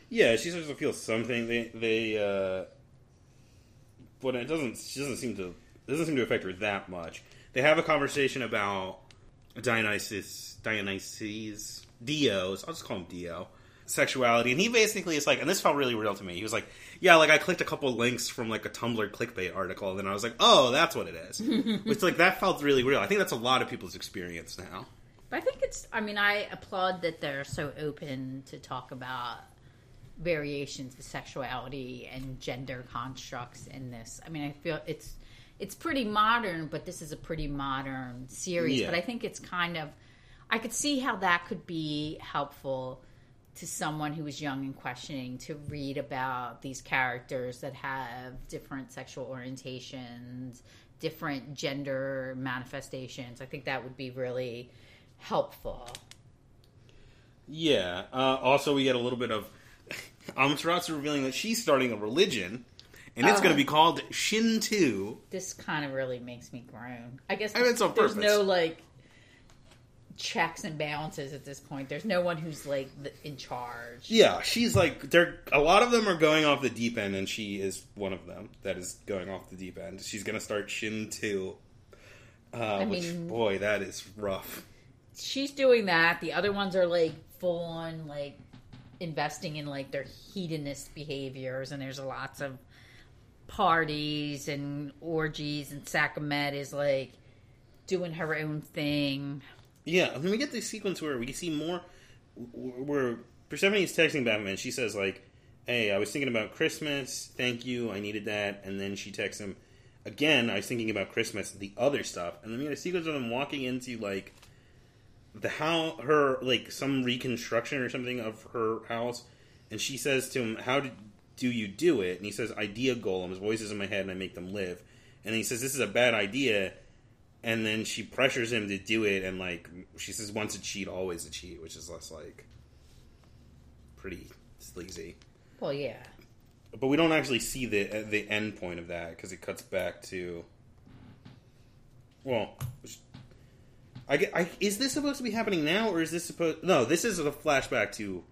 Yeah, she starts to feel something. They they uh but it doesn't she doesn't seem to it doesn't seem to affect her that much. They have a conversation about Dionysus Dionysus Dio's I'll just call him Dio. Sexuality, and he basically is like, and this felt really real to me. He was like, "Yeah, like I clicked a couple links from like a Tumblr clickbait article, and then I was like, oh, that's what it is." Which like that felt really real. I think that's a lot of people's experience now. But I think it's, I mean, I applaud that they're so open to talk about variations of sexuality and gender constructs in this. I mean, I feel it's it's pretty modern, but this is a pretty modern series. Yeah. But I think it's kind of I could see how that could be helpful to someone who is young and questioning to read about these characters that have different sexual orientations, different gender manifestations. I think that would be really helpful. Yeah. Uh, also, we get a little bit of Amaterasu revealing that she's starting a religion, and it's Uh. going to be called Shinto. This kind of really makes me groan. I guess I mean, it's on there's purpose. no like checks and balances at this point. There's no one who's like in charge. Yeah, she's like they're a lot of them are going off the deep end, and she is one of them that is going off the deep end. She's going to start Shinto. Uh, which mean- boy, that is rough. She's doing that. The other ones are like full on like investing in like their hedonist behaviors, and there's lots of parties and orgies, and Sakhmet is like doing her own thing. Yeah, mean, we get this sequence where we see more where Persephone is texting Baphomet. She says like, "Hey, I was thinking about Christmas. Thank you. I needed that." And then she texts him again. I was thinking about Christmas, the other stuff. And then we get a sequence of them walking into like the how her like some reconstruction or something of her house, and she says to him, "How did do you do it?" And he says, "Idea golems, voices in my head, and I make them live." And he says, "This is a bad idea." And then she pressures him to do it and like she says once a cheat always a cheat which is less like pretty sleazy Well, yeah. but we don't actually see the uh, the end point of that because it cuts back to well I, I is this supposed to be happening now or is this supposed no this is a flashback to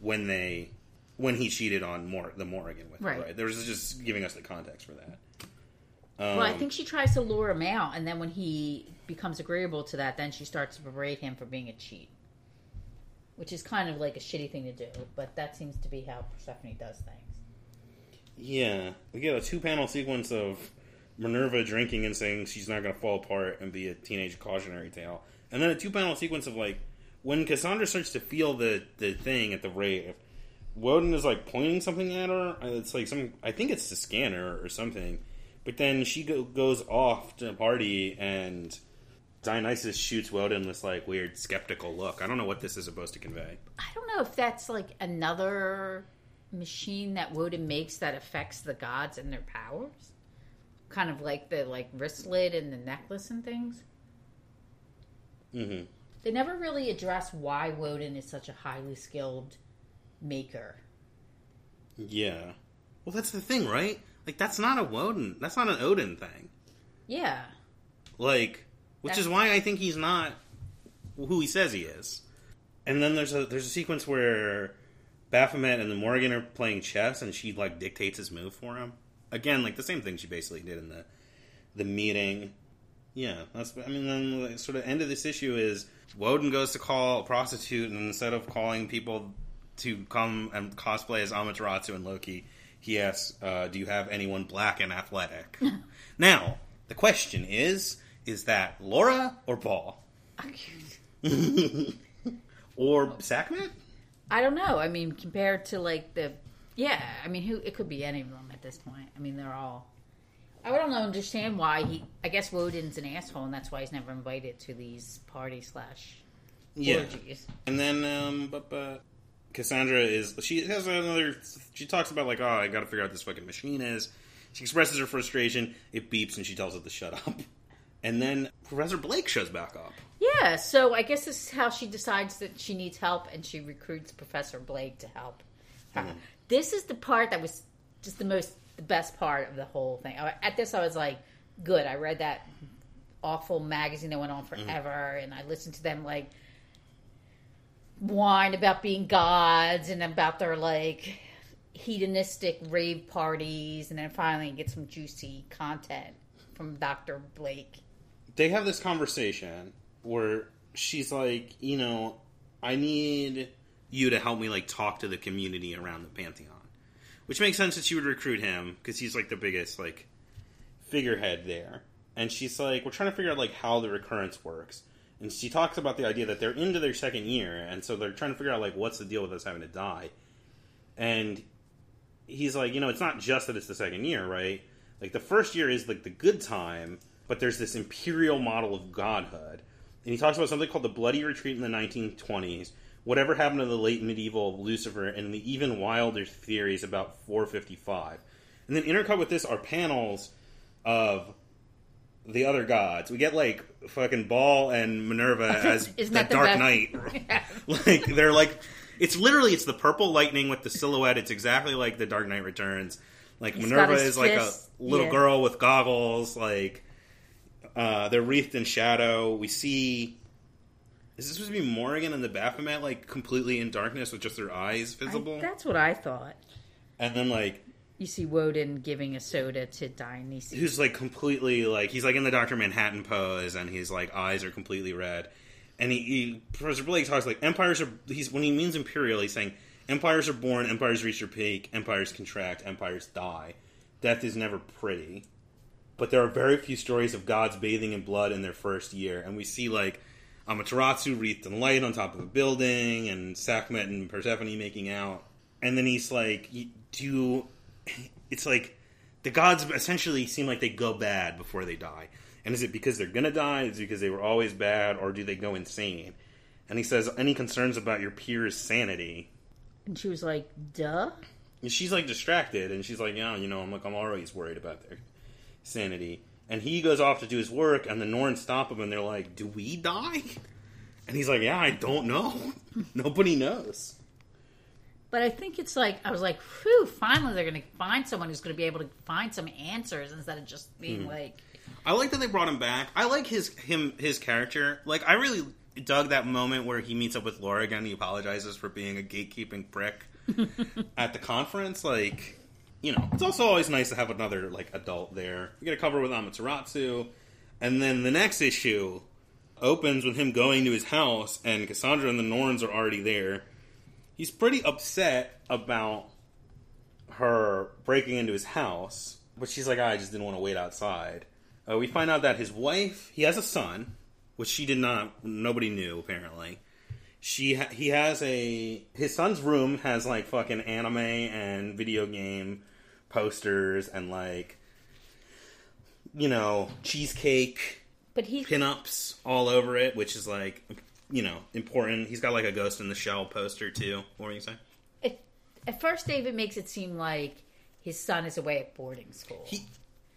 when they when he cheated on Mor- the Morrigan with her, Right. right there was just giving us the context for that um, Well, I think she tries to lure him out, and then when he becomes agreeable to that, then she starts to berate him for being a cheat. Which is kind of like a shitty thing to do, but that seems to be how Persephone does things. Yeah, we get a two panel sequence of Minerva drinking and saying she's not going to fall apart and be a teenage cautionary tale, and then a two panel sequence of like when Cassandra starts to feel the the thing at the rave. Woden is like pointing something at her. uh, It's like some, I think it's the scanner or something. But then she go, goes off to a party and Dionysus shoots Woden this like weird skeptical look. I don't know what this is supposed to convey. I don't know if that's like another machine that Woden makes that affects the gods and their powers. Kind of like the like wristlet and the necklace and things. hmm They never really address why Woden is such a highly skilled maker. Yeah. Well, that's the thing, right? Like that's not a Woden. That's not an Odin thing. Yeah. Like, which That's- is why I think he's not who he says he is. And then there's a there's a sequence where Baphomet and the Morrigan are playing chess, and she like dictates his move for him. Again, like the same thing she basically did in the the meeting. Yeah, that's. I mean, then the sort of end of this issue is Woden goes to call a prostitute, and instead of calling people to come and cosplay as Amaterasu and Loki, he asks, uh, "Do you have anyone black and athletic?" now, the question is: Is that Laura or Paul or Sackman? I don't know. I mean, compared to like the, yeah. I mean, who? It could be any of them at this point. I mean, they're all. I don't know, understand why he. I guess Woden's an asshole, and that's why he's never invited to these party slash Yeah. orgies. And then, um, but, but Cassandra is she has another. She talks about like, oh, I got to figure out what this fucking machine is. She expresses her frustration. It beeps, and she tells it to shut up. And then Professor Blake shows back up. Yeah, so I guess this is how she decides that she needs help, and she recruits Professor Blake to help. Mm-hmm. This is the part that was just the most, the best part of the whole thing. At this, I was like, good. I read that awful magazine that went on Mm-hmm. forever, and I listened to them like whine about being gods and about their like hedonistic rave parties, and then finally get some juicy content from Doctor Blake. They have this conversation where she's like, you know, I need you to help me like talk to the community around the Pantheon, which makes sense that she would recruit him because he's like the biggest like figurehead there. And she's like, we're trying to figure out like how the recurrence works. And she talks about the idea that they're into their second year, and so they're trying to figure out like what's the deal with us having to die. And he's like, you know, it's not just that it's the second year, right? Like the first year is like the good time, but there's this imperial model of godhood. And he talks about something called the Bloody Retreat in the 1920s. Whatever happened to the late medieval Lucifer and the even wilder theories about 455. And then intercut with this are panels of the other gods. We get like fucking Baal and Minerva as the that the Dark? Knight. like they're like it's literally it's the purple lightning with the silhouette. It's exactly like the Dark Knight Returns. Like He's Minerva is like a little yeah. girl with goggles. Like uh, they're wreathed in shadow. We see. Is this supposed to be Morrigan and the Baphomet like completely in darkness with just their eyes I- visible? that's what I thought. and then like You see Woden giving a soda to Dionysus. who's like completely like he's like in the Doctor Manhattan pose, and his like eyes are completely red. And he, he Professor Blake talks like empires are. He's when he means imperial, he's saying empires are born, empires reach their peak, empires contract, empires die. Death is never pretty, but there are very few stories of gods bathing in blood in their first year, and we see like Amaterasu wreathed in light on top of a building, and Sakhmet and Persephone making out, and then he's like, "Do it's like the gods essentially seem like they go bad before they die. And is it because they're gonna die? Is it because they were always bad, or do they go insane? And he says, any concerns about your peers' sanity? and she was like, duh. And she's like distracted, and she's like, yeah, you know, I'm like, I'm always worried about their sanity. And he goes off to do his work, and the Norns stop him, and they're like, do we die? And he's like, yeah, I don't know. Nobody knows. But I think it's like, I was like, whew, finally they're going to find someone who's going to be able to find some answers instead of just being Mm-hmm. like, I like that they brought him back. I like his him his character. Like I really dug that moment where he meets up with Laura again. He apologizes for being a gatekeeping prick at the conference. Like you know, it's also always nice to have another like adult there. We get a cover with Amaterasu, and then the next issue opens with him going to his house, and Cassandra and the Norns are already there. He's pretty upset about her breaking into his house, but she's like, I just didn't want to wait outside. Uh, we find out that his wife, he has a son, which she did not, nobody knew apparently. She, ha- he has a, his son's room has like fucking anime and video game posters and like, you know, cheesecake but he, pinups all over it, which is like, you know, important. He's got like a Ghost in the Shell poster too. What were you saying? at, at first David makes it seem like his son is away at boarding school. He,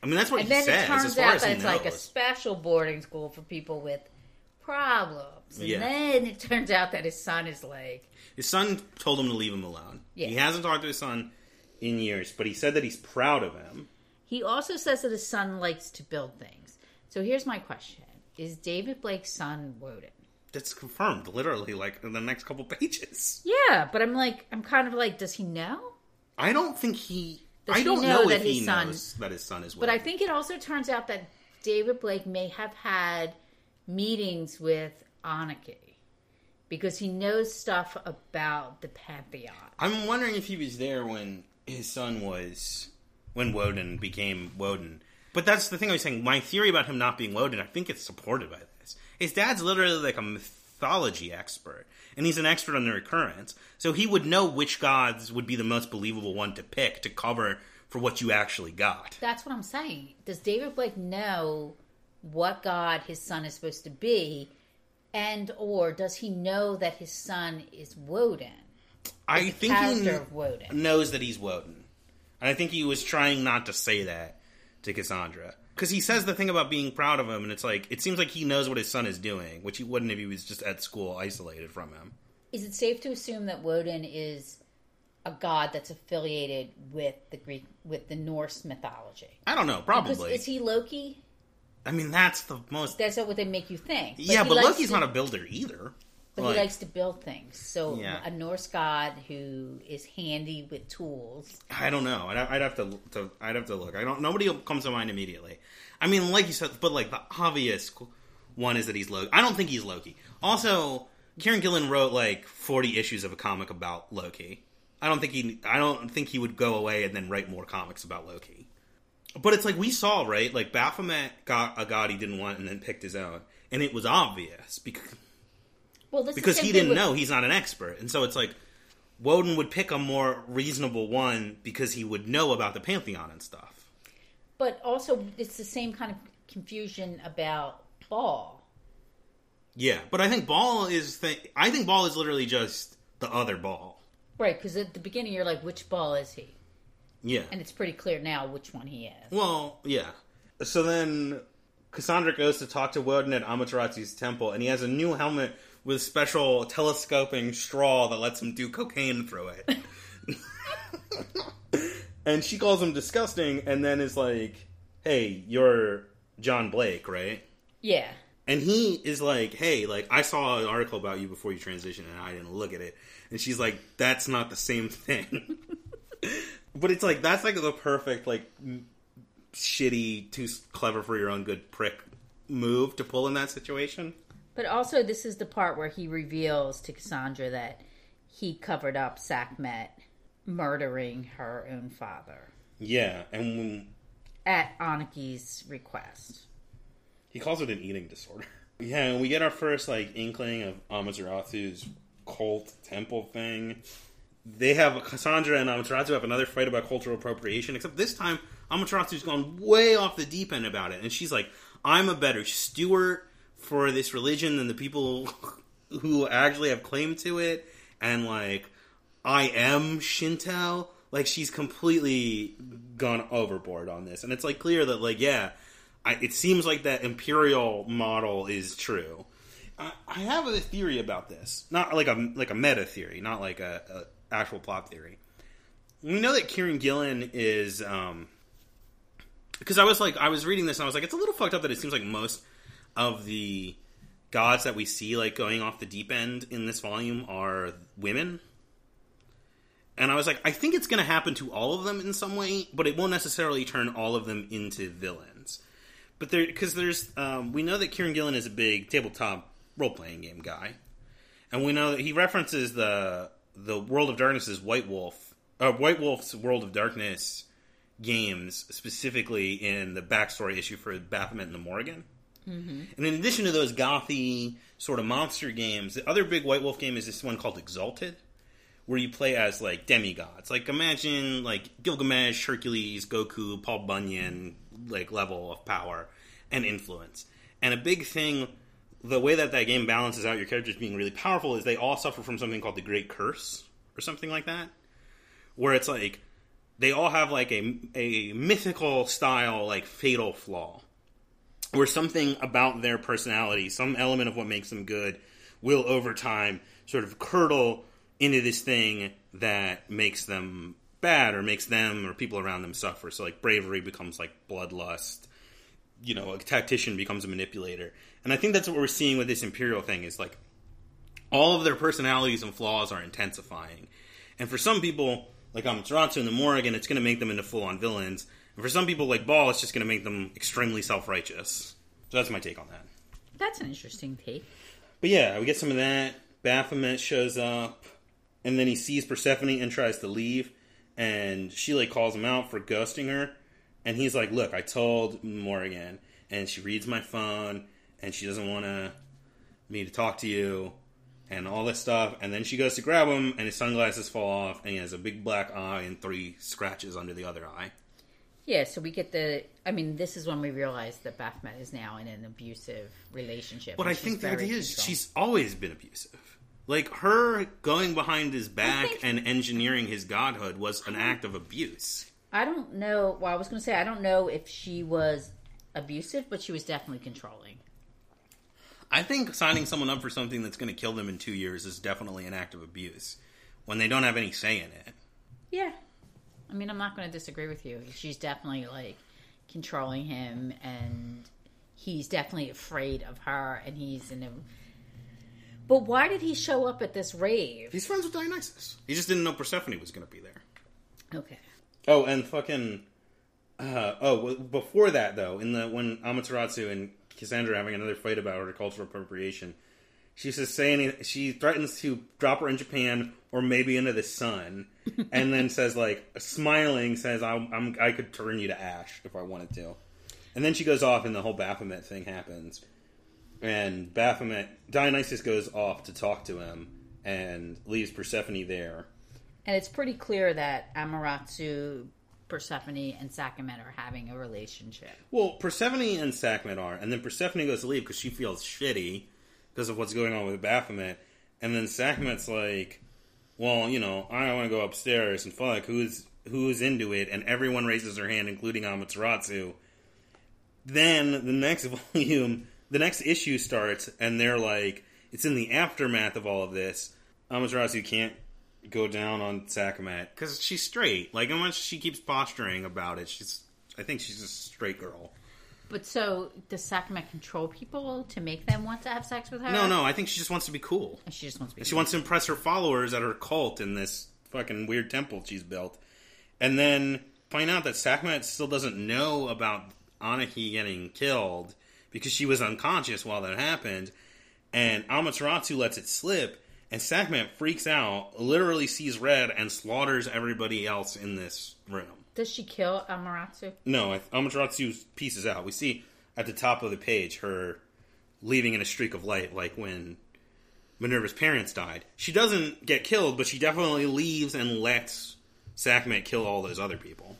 I mean, that's what and he then says. it as turns far out as that it's knows. like a special boarding school for people with problems. And Yeah. then it turns out that his son is like, His son told him to leave him alone. Yeah. He hasn't talked to his son in years, but he said that he's proud of him. He also says that his son likes to build things. So here's my question: Is David Blake's son Woden? That's confirmed literally like in the next couple pages. Yeah, but I'm like, I'm kind of like, does he know? I don't think he. Does I don't know know, that if his he son- knows that his son is. But I think it also turns out that David Blake may have had meetings with Ananke because he knows stuff about the Pantheon. I'm wondering if he was there when his son was when Woden became Woden. But that's the thing I was saying. My theory about him not being Woden, I think it's supported by His dad's literally like a mythology expert, and he's an expert on the recurrence, so he would know which gods would be the most believable one to pick to cover for what you actually got. That's what I'm saying. Does David Blake know what God his son is supposed to be, and or does he know that his son is Woden? I think he kn- of Woden. knows that he's Woden. And I think he was trying not to say that to Cassandra. Because he says the thing about being proud of him, and it's like, it seems like he knows what his son is doing, which he wouldn't if he was just at school isolated from him. Is it safe to assume that Woden is a god that's affiliated with the Greek with the Norse mythology? I don't know, Because probably. is he Loki? I mean, that's the most. That's not what they make you think. yeah, but Loki's to- not a builder either. But Like, he likes to build things. So Yeah. a Norse god who is handy with tools. I don't know. I'd, I'd have to, to. I'd have to look. I don't. Nobody comes to mind immediately. I mean, like you said, but like the obvious one is that he's Loki. I don't think he's Loki. Also, Kieron Gillen wrote like forty issues of a comic about Loki. I don't think he. I don't think he would go away and then write more comics about Loki. But it's like we saw, right? Like Baphomet got a god he didn't want and then picked his own, and it was obvious because Well, this because he didn't with- know he's not an expert and so it's like woden would pick a more reasonable one because he would know about the pantheon and stuff But also, it's the same kind of confusion about Baal. yeah but i think Baal is th- i think Baal is literally just the other Baal Right, because at the beginning you're like, which Baal is he? yeah And it's pretty clear now which one he is. well yeah so then cassandra goes to talk to woden at amaterasu's temple and he has a new helmet with special telescoping straw that lets him do cocaine through it. And she calls him disgusting and then is like hey you're john blake right? Yeah. and he is like hey like i saw an article about you before you transitioned and i didn't look at it. And she's like that's not the same thing. But it's like that's like the perfect like shitty too clever for your own good prick move to pull in that situation But also, this is the part where he reveals to Cassandra that he covered up Sakhmet murdering her own father yeah and when at Ananke's request. He calls it an eating disorder. Yeah, and we get our first like inkling of Amaterasu's cult temple thing. They have Cassandra and Amaterasu have another fight about cultural appropriation, except this time Amaterasu's gone way off the deep end about it, and she's like, "I'm a better steward for this religion than the people who actually have claim to it," and like, I am Shinto. Like she's completely gone overboard on this, and it's like clear that like yeah, I, it seems like that imperial model is true. I, I have a theory about this, not like a like a meta theory, not like a, a actual plot theory. We know that Kieron Gillen is um because I was like I was reading this and I was like it's a little fucked up that it seems like most of the gods that we see like going off the deep end in this volume are women. And I was like, I think it's going to happen to all of them in some way, but it won't necessarily turn all of them into villains. But there, because there's, um, we know that Kieron Gillen is a big tabletop role playing game guy, and we know that he references the the World of Darkness's White Wolf, uh, White Wolf's World of Darkness games specifically in the backstory issue for Baphomet and the Morrigan. Mm-hmm. And in addition to those gothy sort of monster games, the other big White Wolf game is this one called Exalted, where you play as like demigods. Like imagine like Gilgamesh, Hercules, Goku, Paul Bunyan, like level of power and influence. And a big thing, the way that that game balances out your characters being really powerful is they all suffer from something called the Great Curse or something like that, where it's like they all have like a a mythical style like fatal flaw where something about their personality, some element of what makes them good, will over time sort of curdle into this thing that makes them bad or makes them or people around them suffer. So, like, bravery becomes like bloodlust. you know, a tactician becomes a manipulator. And I think that's what we're seeing with this Imperial thing is like all of their personalities and flaws are intensifying. And for some people, like Amaterasu and the Morrigan, it's going to make them into full on villains. And for some people, like Baal, it's just going to make them extremely self righteous. So that's my take on that. That's an interesting take. But yeah, we get some of that. Baphomet shows up, and then he sees Persephone and tries to leave. And she like calls him out for ghosting her. And he's like, "Look, I told Morrigan, and she reads my phone, and she doesn't want to me to talk to you, and all this stuff." And then she goes to grab him, and his sunglasses fall off, and he has a big black eye and three scratches under the other eye. Yeah, so we get the. I mean, this is when we realize that Baphomet is now in an abusive relationship. But I think the idea is she's always been abusive. Like her going behind his back think- and engineering his godhood was an act of abuse. I don't know. Well, I was going to say I don't know if she was abusive, but she was definitely controlling. I think signing someone up for something that's going to kill them in two years is definitely an act of abuse when they don't have any say in it. Yeah, I mean, I'm not going to disagree with you. She's definitely like controlling him, and he's definitely afraid of her, and he's in a. But why did he show up at this rave? He's friends with Dionysus. He just didn't know Persephone was going to be there. Okay. Oh, and fucking. Uh, oh, well, before that though, in the when Amaterasu and Cassandra are having another fight about her cultural appropriation, she says saying she threatens to drop her in Japan or maybe into the sun, and then says like smiling says I'm, I'm I could turn you to ash if I wanted to, and then she goes off and the whole Baphomet thing happens, and Baphomet Dionysus goes off to talk to him and leaves Persephone there. And it's pretty clear that Amaterasu, Persephone, and Sakhmet are having a relationship. Well, Persephone and Sakhmet are, and then Persephone goes to leave because she feels shitty because of what's going on with Baphomet, and then Sakhmet's like, "Well, you know, I want to go upstairs and fuck who's who's into it," and everyone raises their hand, including Amaterasu. Then the next volume, the next issue starts, and they're like, it's in the aftermath of all of this. Amaterasu can't go down on Sakhmet because she's straight. Like, much she keeps posturing about it, she's. I think she's a straight girl. But so, does Sakhmet control people to make them want to have sex with her? No, no, I think she just wants to be cool. And she just wants to be. She wants to impress her followers at her cult in this fucking weird temple she's built. And then find out that Sakhmet still doesn't know about Ananke getting killed because she was unconscious while that happened. And Amaterasu lets it slip, and Sakhmet freaks out, literally sees red, and slaughters everybody else in this room. Does she kill Amaterasu? No, Amaterasu pieces out. We see at the top of the page her leaving in a streak of light, like when Minerva's parents died. She doesn't get killed, but she definitely leaves and lets Sakhmet kill all those other people.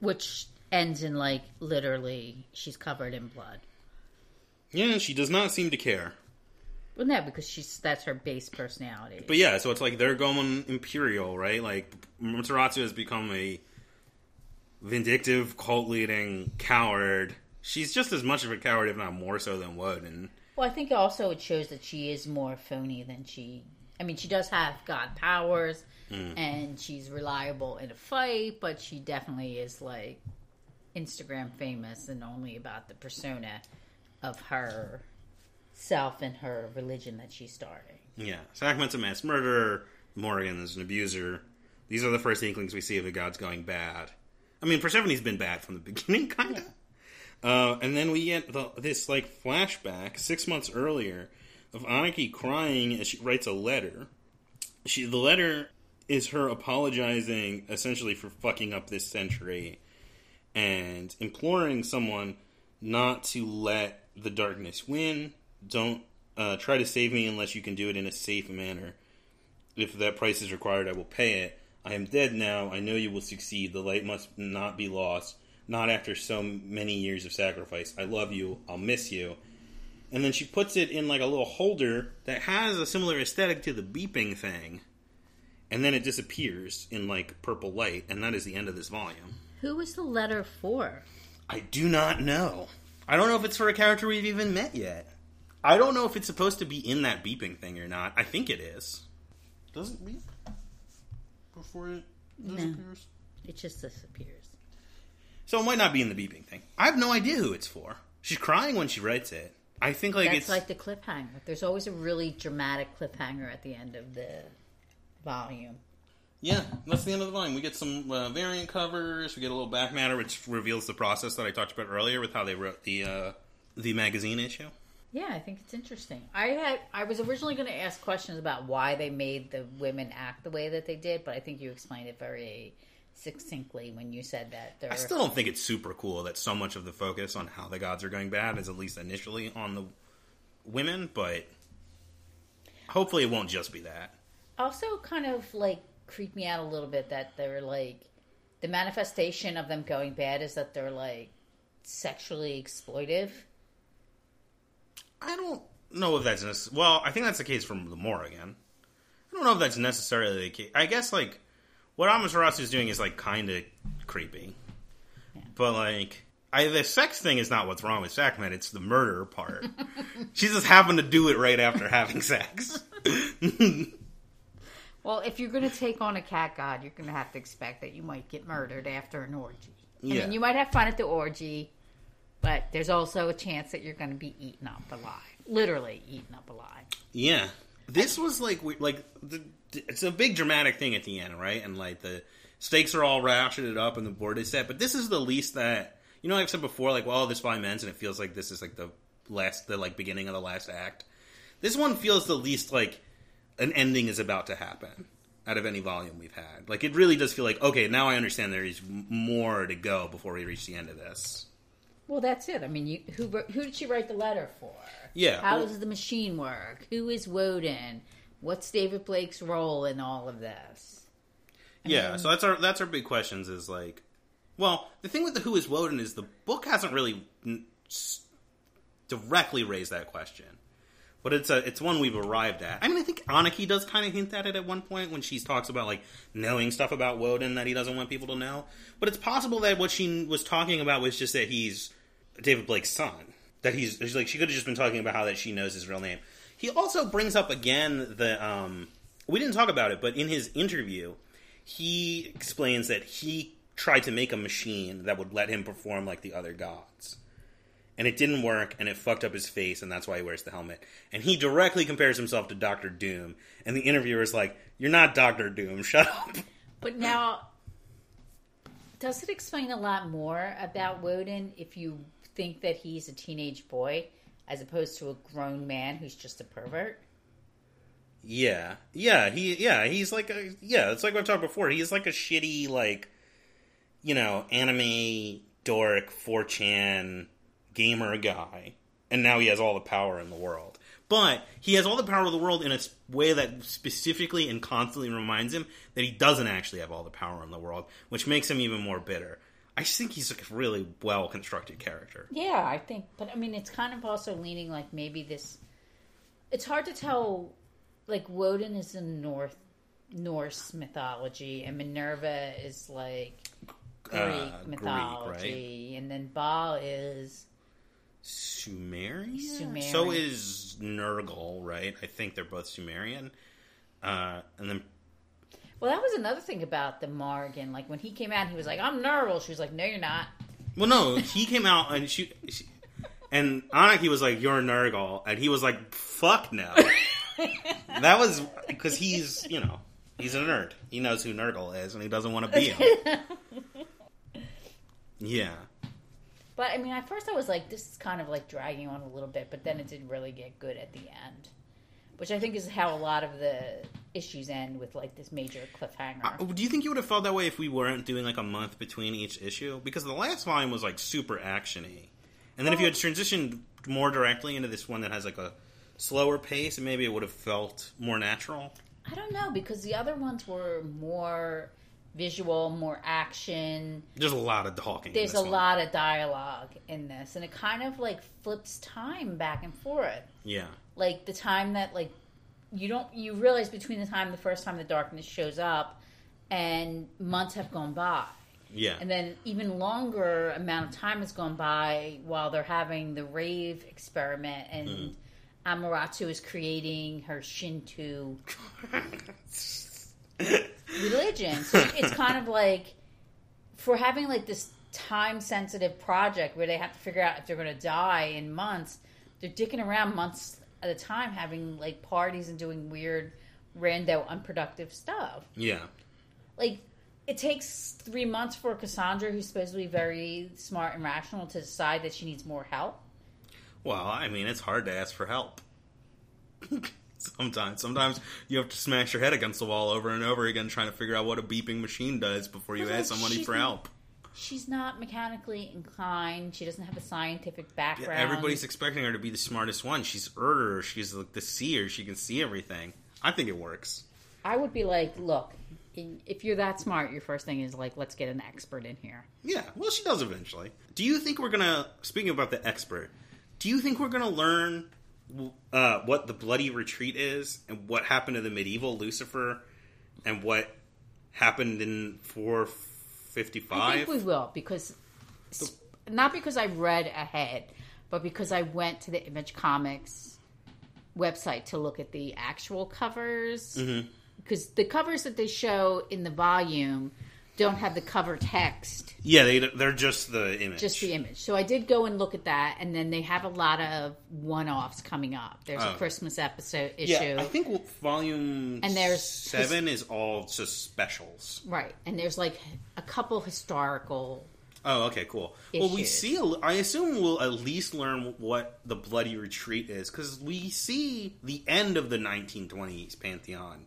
Which ends in like literally she's covered in blood. Yeah, she does not seem to care. Well, no, because she's that's her base personality. But yeah, so it's like they're going imperial, right? Like Amaterasu has become a vindictive, cult leading coward. She's just as much of a coward, if not more so, than Wood. And Well, I think also it shows that she is more phony than she. I mean, she does have god powers, hmm. and she's reliable in a fight, but she definitely is like Instagram famous and only about the persona of her self and her religion that she's starting. Yeah, Sakhmet's a mass murderer. Morrigan is an abuser. These are the first inklings we see of the gods going bad. I mean, Persephone's been bad from the beginning, kind of. Uh, and then we get the, this like flashback six months earlier of Ananke crying as she writes a letter. She the letter is her apologizing essentially for fucking up this century and imploring someone not to let the darkness win. Don't uh, try to save me unless you can do it in a safe manner. If that price is required, I will pay it. I am dead now. I know you will succeed. The light must not be lost. Not after so many years of sacrifice. I love you. I'll miss you. And then she puts it in like a little holder that has a similar aesthetic to the beeping thing. And then it disappears in like purple light. And that is the end of this volume. Who was the letter for? I do not know. I don't know if it's for a character we've even met yet. I don't know if it's supposed to be in that beeping thing or not. I think it is. Does it beep before it disappears? It just disappears. So it might not be in the beeping thing. I have no idea who it's for. She's crying when she writes it. I think like That's it's like the cliffhanger. There's always a really dramatic cliffhanger at the end of the volume. yeah. That's the end of the volume. We get some uh, variant covers. We get a little back matter, which reveals the process that I talked about earlier with how they wrote the uh, the magazine issue. Yeah, I think it's interesting. I had I was originally going to ask questions about why they made the women act the way that they did, but I think you explained it very succinctly when you said that. I still don't think it's super cool that so much of the focus on how the gods are going bad is at least initially on the women, but hopefully it won't just be that. also kind of like creeped me out a little bit that they're like the manifestation of them going bad is that they're like sexually exploitive. I don't know if that's well. I think that's the case from the Morrigan. I don't know if that's necessarily the case. I guess like what Amaterasu is doing is like kind of creepy, but like I, the sex thing is not what's wrong with Sackman. It's the murder part. she just happened to do it right after having sex. Well, if you're going to take on a cat god, you're going to have to expect that you might get murdered after an orgy. I Yeah. mean, you might have fun at the orgy, but there's also a chance that you're going to be eaten up alive. Literally eaten up alive. Yeah, this was like like the, it's a big dramatic thing at the end, right? And like the stakes are all ratcheted up and the board is set, but this is the least that you know. I've said before, like well, this volume ends and it feels like this is like the last, the like beginning of the last act. This one feels the least like an ending is about to happen out of any volume we've had. Like it really does feel like okay, now I understand there is more to go before we reach the end of this. Well, that's it. I mean, you, who who did she write the letter for? Yeah, How well- does the machine work? Who is Woden? What's David Blake's role in all of this? Yeah, so that's our that's our big questions. Is like, well, the thing with the Who is Woden is the book hasn't really directly raised that question, but it's a it's one we've arrived at. I mean, I think Ananke does kind of hint at it at one point when she talks about like knowing stuff about Woden that he doesn't want people to know. But it's possible that what she was talking about was just that he's David Blake's son. That he's she's like she could have just been talking about how that she knows his real name. He also brings up again the um we didn't talk about it, but in his interview, he explains that he tried to make a machine that would let him perform like the other gods. And it didn't work, and it fucked up his face, and that's why he wears the helmet. And he directly compares himself to Doctor Doom, and the interviewer is like, "You're not Doctor Doom. Shut up." But now, does it explain a lot more about Woden if you think that he's a teenage boy as opposed to a grown man who's just a pervert? Yeah, yeah, he, yeah, he's like a, yeah, it's like what I talked before. He's like a shitty, like, you know, anime dork, 4chan gamer guy, and now he has all the power in the world. But he has all the power of the world in a way that specifically and constantly reminds him that he doesn't actually have all the power in the world, which makes him even more bitter. I think he's a really well constructed character. Yeah, I think, but I mean, it's kind of also leaning like maybe this. It's hard to tell. Like Woden is in North Norse mythology, and Minerva is like Greek Uh, Greek, mythology, and then Baal is Sumerian? Sumerian. So is Nurgle, right? I think they're both Sumerian. Uh, and then Well, that was another thing about the Morrigan. Like when he came out, he was like, "I'm Nerval." She was like, "No, you're not." Well, no, he came out and she, she and Ananke was like, "You're a Nurgle," and he was like, "Fuck no." that was because he's, you know, he's a nerd. He knows who Nurgle is, and he doesn't want to be him. yeah, But I mean, at first I was like, "This is kind of like dragging on a little bit," but then it did really get good at the end, which I think is how a lot of the issues end with like this major cliffhanger. Uh, do you think you would have felt that way if we weren't doing like a month between each issue? Because the last volume was like super actiony, and then if you had transitioned more directly into this one that has like a slower pace, maybe it would have felt more natural. I don't know because the other ones were more visual, more action. There's a lot of talking. in There's a one. lot of dialogue in this, and it kind of like flips time back and forth. Yeah. Like the time that like you don't you realize between the time the first time the darkness shows up and months have gone by. Yeah. And then even longer amount of time has gone by while they're having the rave experiment and Mm-hmm. Is creating her Shinto religion. So it's kind of like for having like this time sensitive project where they have to figure out if they're going to die in months. They're dicking around months at a time, having like parties and doing weird, rando, unproductive stuff. Yeah. Like it takes three months for Cassandra, who's supposed to be very smart and rational, to decide that she needs more help. Well, I mean, it's hard to ask for help. sometimes, sometimes you have to smash your head against the wall over and over again, trying to figure out what a beeping machine does before you ask somebody for help. She's not mechanically inclined. She doesn't have a scientific Yeah, background. everybody's expecting her to be the smartest one. She's Urdr. She's like the seer. She can see everything. I think it works. I would be like, look, if you're that smart, your first thing is like, let's get an expert in here. Yeah, well, she does eventually. Do you think we're gonna? Speaking about the expert, do you think we're gonna learn uh, what the bloody retreat is and what happened to the medieval Lucifer and what happened in four fifty I think we will because not because I read ahead, but because I went to the Image Comics website to look at the actual covers. Mm-hmm. Because the covers that they show in the volume don't have the cover text, Yeah, they they're just the image. just the image. So I did go and look at that, and then they have a lot of one-offs coming up. There's Oh. a Christmas episode issue, Yeah, I think volume And there's- seven is all just specials. right? And there's like a couple historical Oh, okay, cool. Well, we see. a- I assume we'll at least learn what the bloody retreat is because we see the end of the 1920s pantheon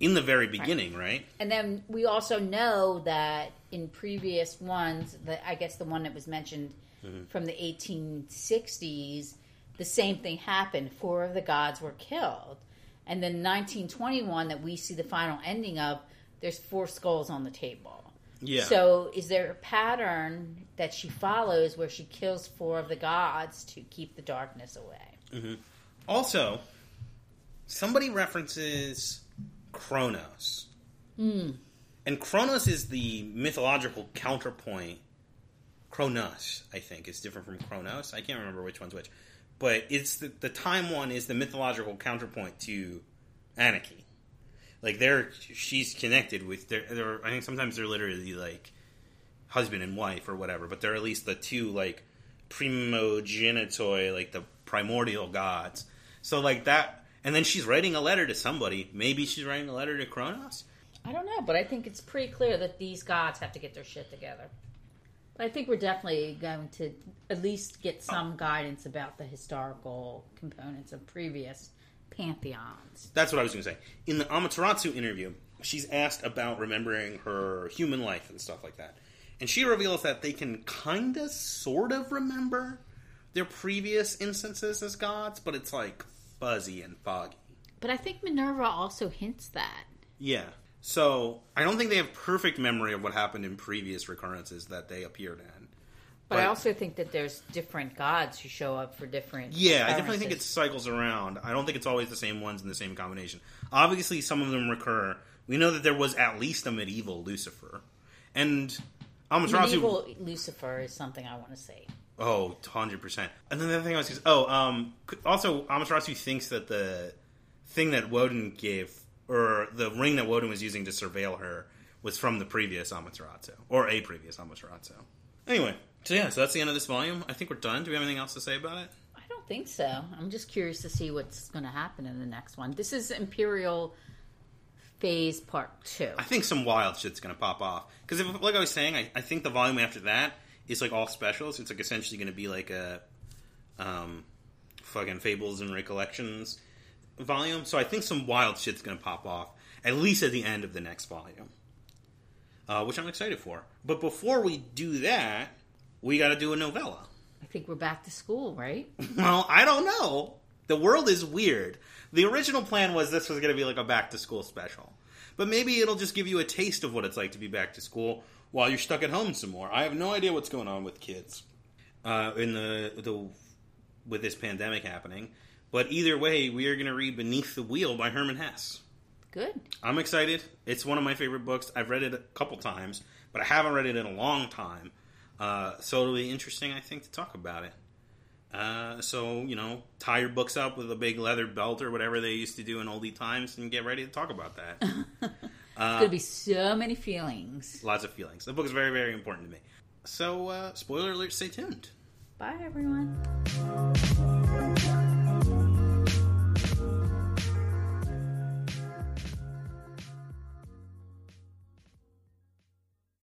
in the very beginning, right? And then we also know that in previous ones, that I guess the one that was mentioned mm-hmm. from the 1860s, the same thing happened. Four of the gods were killed. And then 1921, that we see the final ending of, there's four skulls on the table. Yeah. So is there a pattern that she follows where she kills four of the gods to keep the darkness away? Mm-hmm. Also, somebody references Kronos. Hmm. And Kronos is the mythological counterpoint. Kronos, I think, is different from Kronos. I can't remember which one's which. But it's the, the time one is the mythological counterpoint to Ananke. Like they're she's connected with their, they're I think sometimes they're literally like husband and wife or whatever, but they're at least the two like primogenitoi, like the primordial gods. So like that, and then she's writing a letter to somebody. Maybe she's writing a letter to Kronos. I don't know, but I think it's pretty clear that these gods have to get their shit together. I think we're definitely going to at least get some guidance about the historical components of previous pantheons. That's what I was going to say. In the Amaterasu interview, she's asked about remembering her human life and stuff like that. And she reveals that they can kind of, sort of remember their previous instances as gods, but it's like fuzzy and foggy. But I think Minerva also hints that. Yeah. So I don't think they have perfect memory of what happened in previous recurrences that they appeared in. But I also think that there's different gods who show up for different. Yeah, I definitely think it cycles around. I don't think it's always the same ones in the same combination. Obviously, some of them recur. We know that there was at least a medieval Lucifer, and Amaterasu. medieval Lucifer is something I want to say. Oh, 100%. And then the other thing I was going to oh, um, also, Amaterasu thinks that the thing that Woden gave, or the ring that Woden was using to surveil her, was from the previous Amaterasu, or a previous Amaterasu. Anyway, so yeah, so that's the end of this volume. I think we're done. Do we have anything else to say about it? I don't think so. I'm just curious to see what's going to happen in the next one. This is Imperial Phase Part Two. I think some wild shit's gonna pop off. Because like I was saying, I, I think the volume after that is like all specials. It's like essentially gonna be like a um, fucking fables and recollections volume. So I think some wild shit's gonna pop off at least at the end of the next volume, uh, which I'm excited for. But before we do that, we got to do a novella. I think we're back to school, right? Well, I don't know. The world is weird. The original plan was this was going to be like a back to school special. But maybe it'll just give you a taste of what it's like to be back to school while you're stuck at home some more. I have no idea what's going on with kids uh, in the the with this pandemic happening. But either way, we are going to read Beneath the Wheel by Hermann Hesse. Good. I'm excited. It's one of my favorite books. I've read it a couple times, but I haven't read it in a long time. Uh, so it'll be interesting, I think, to talk about it. Uh, so you know, tie your books up with a big leather belt or whatever they used to do in oldie times, and get ready to talk about that. Uh, going to be so many feelings. Lots of feelings. The book is very, very important to me. So, uh, spoiler alert, stay tuned. Bye, everyone.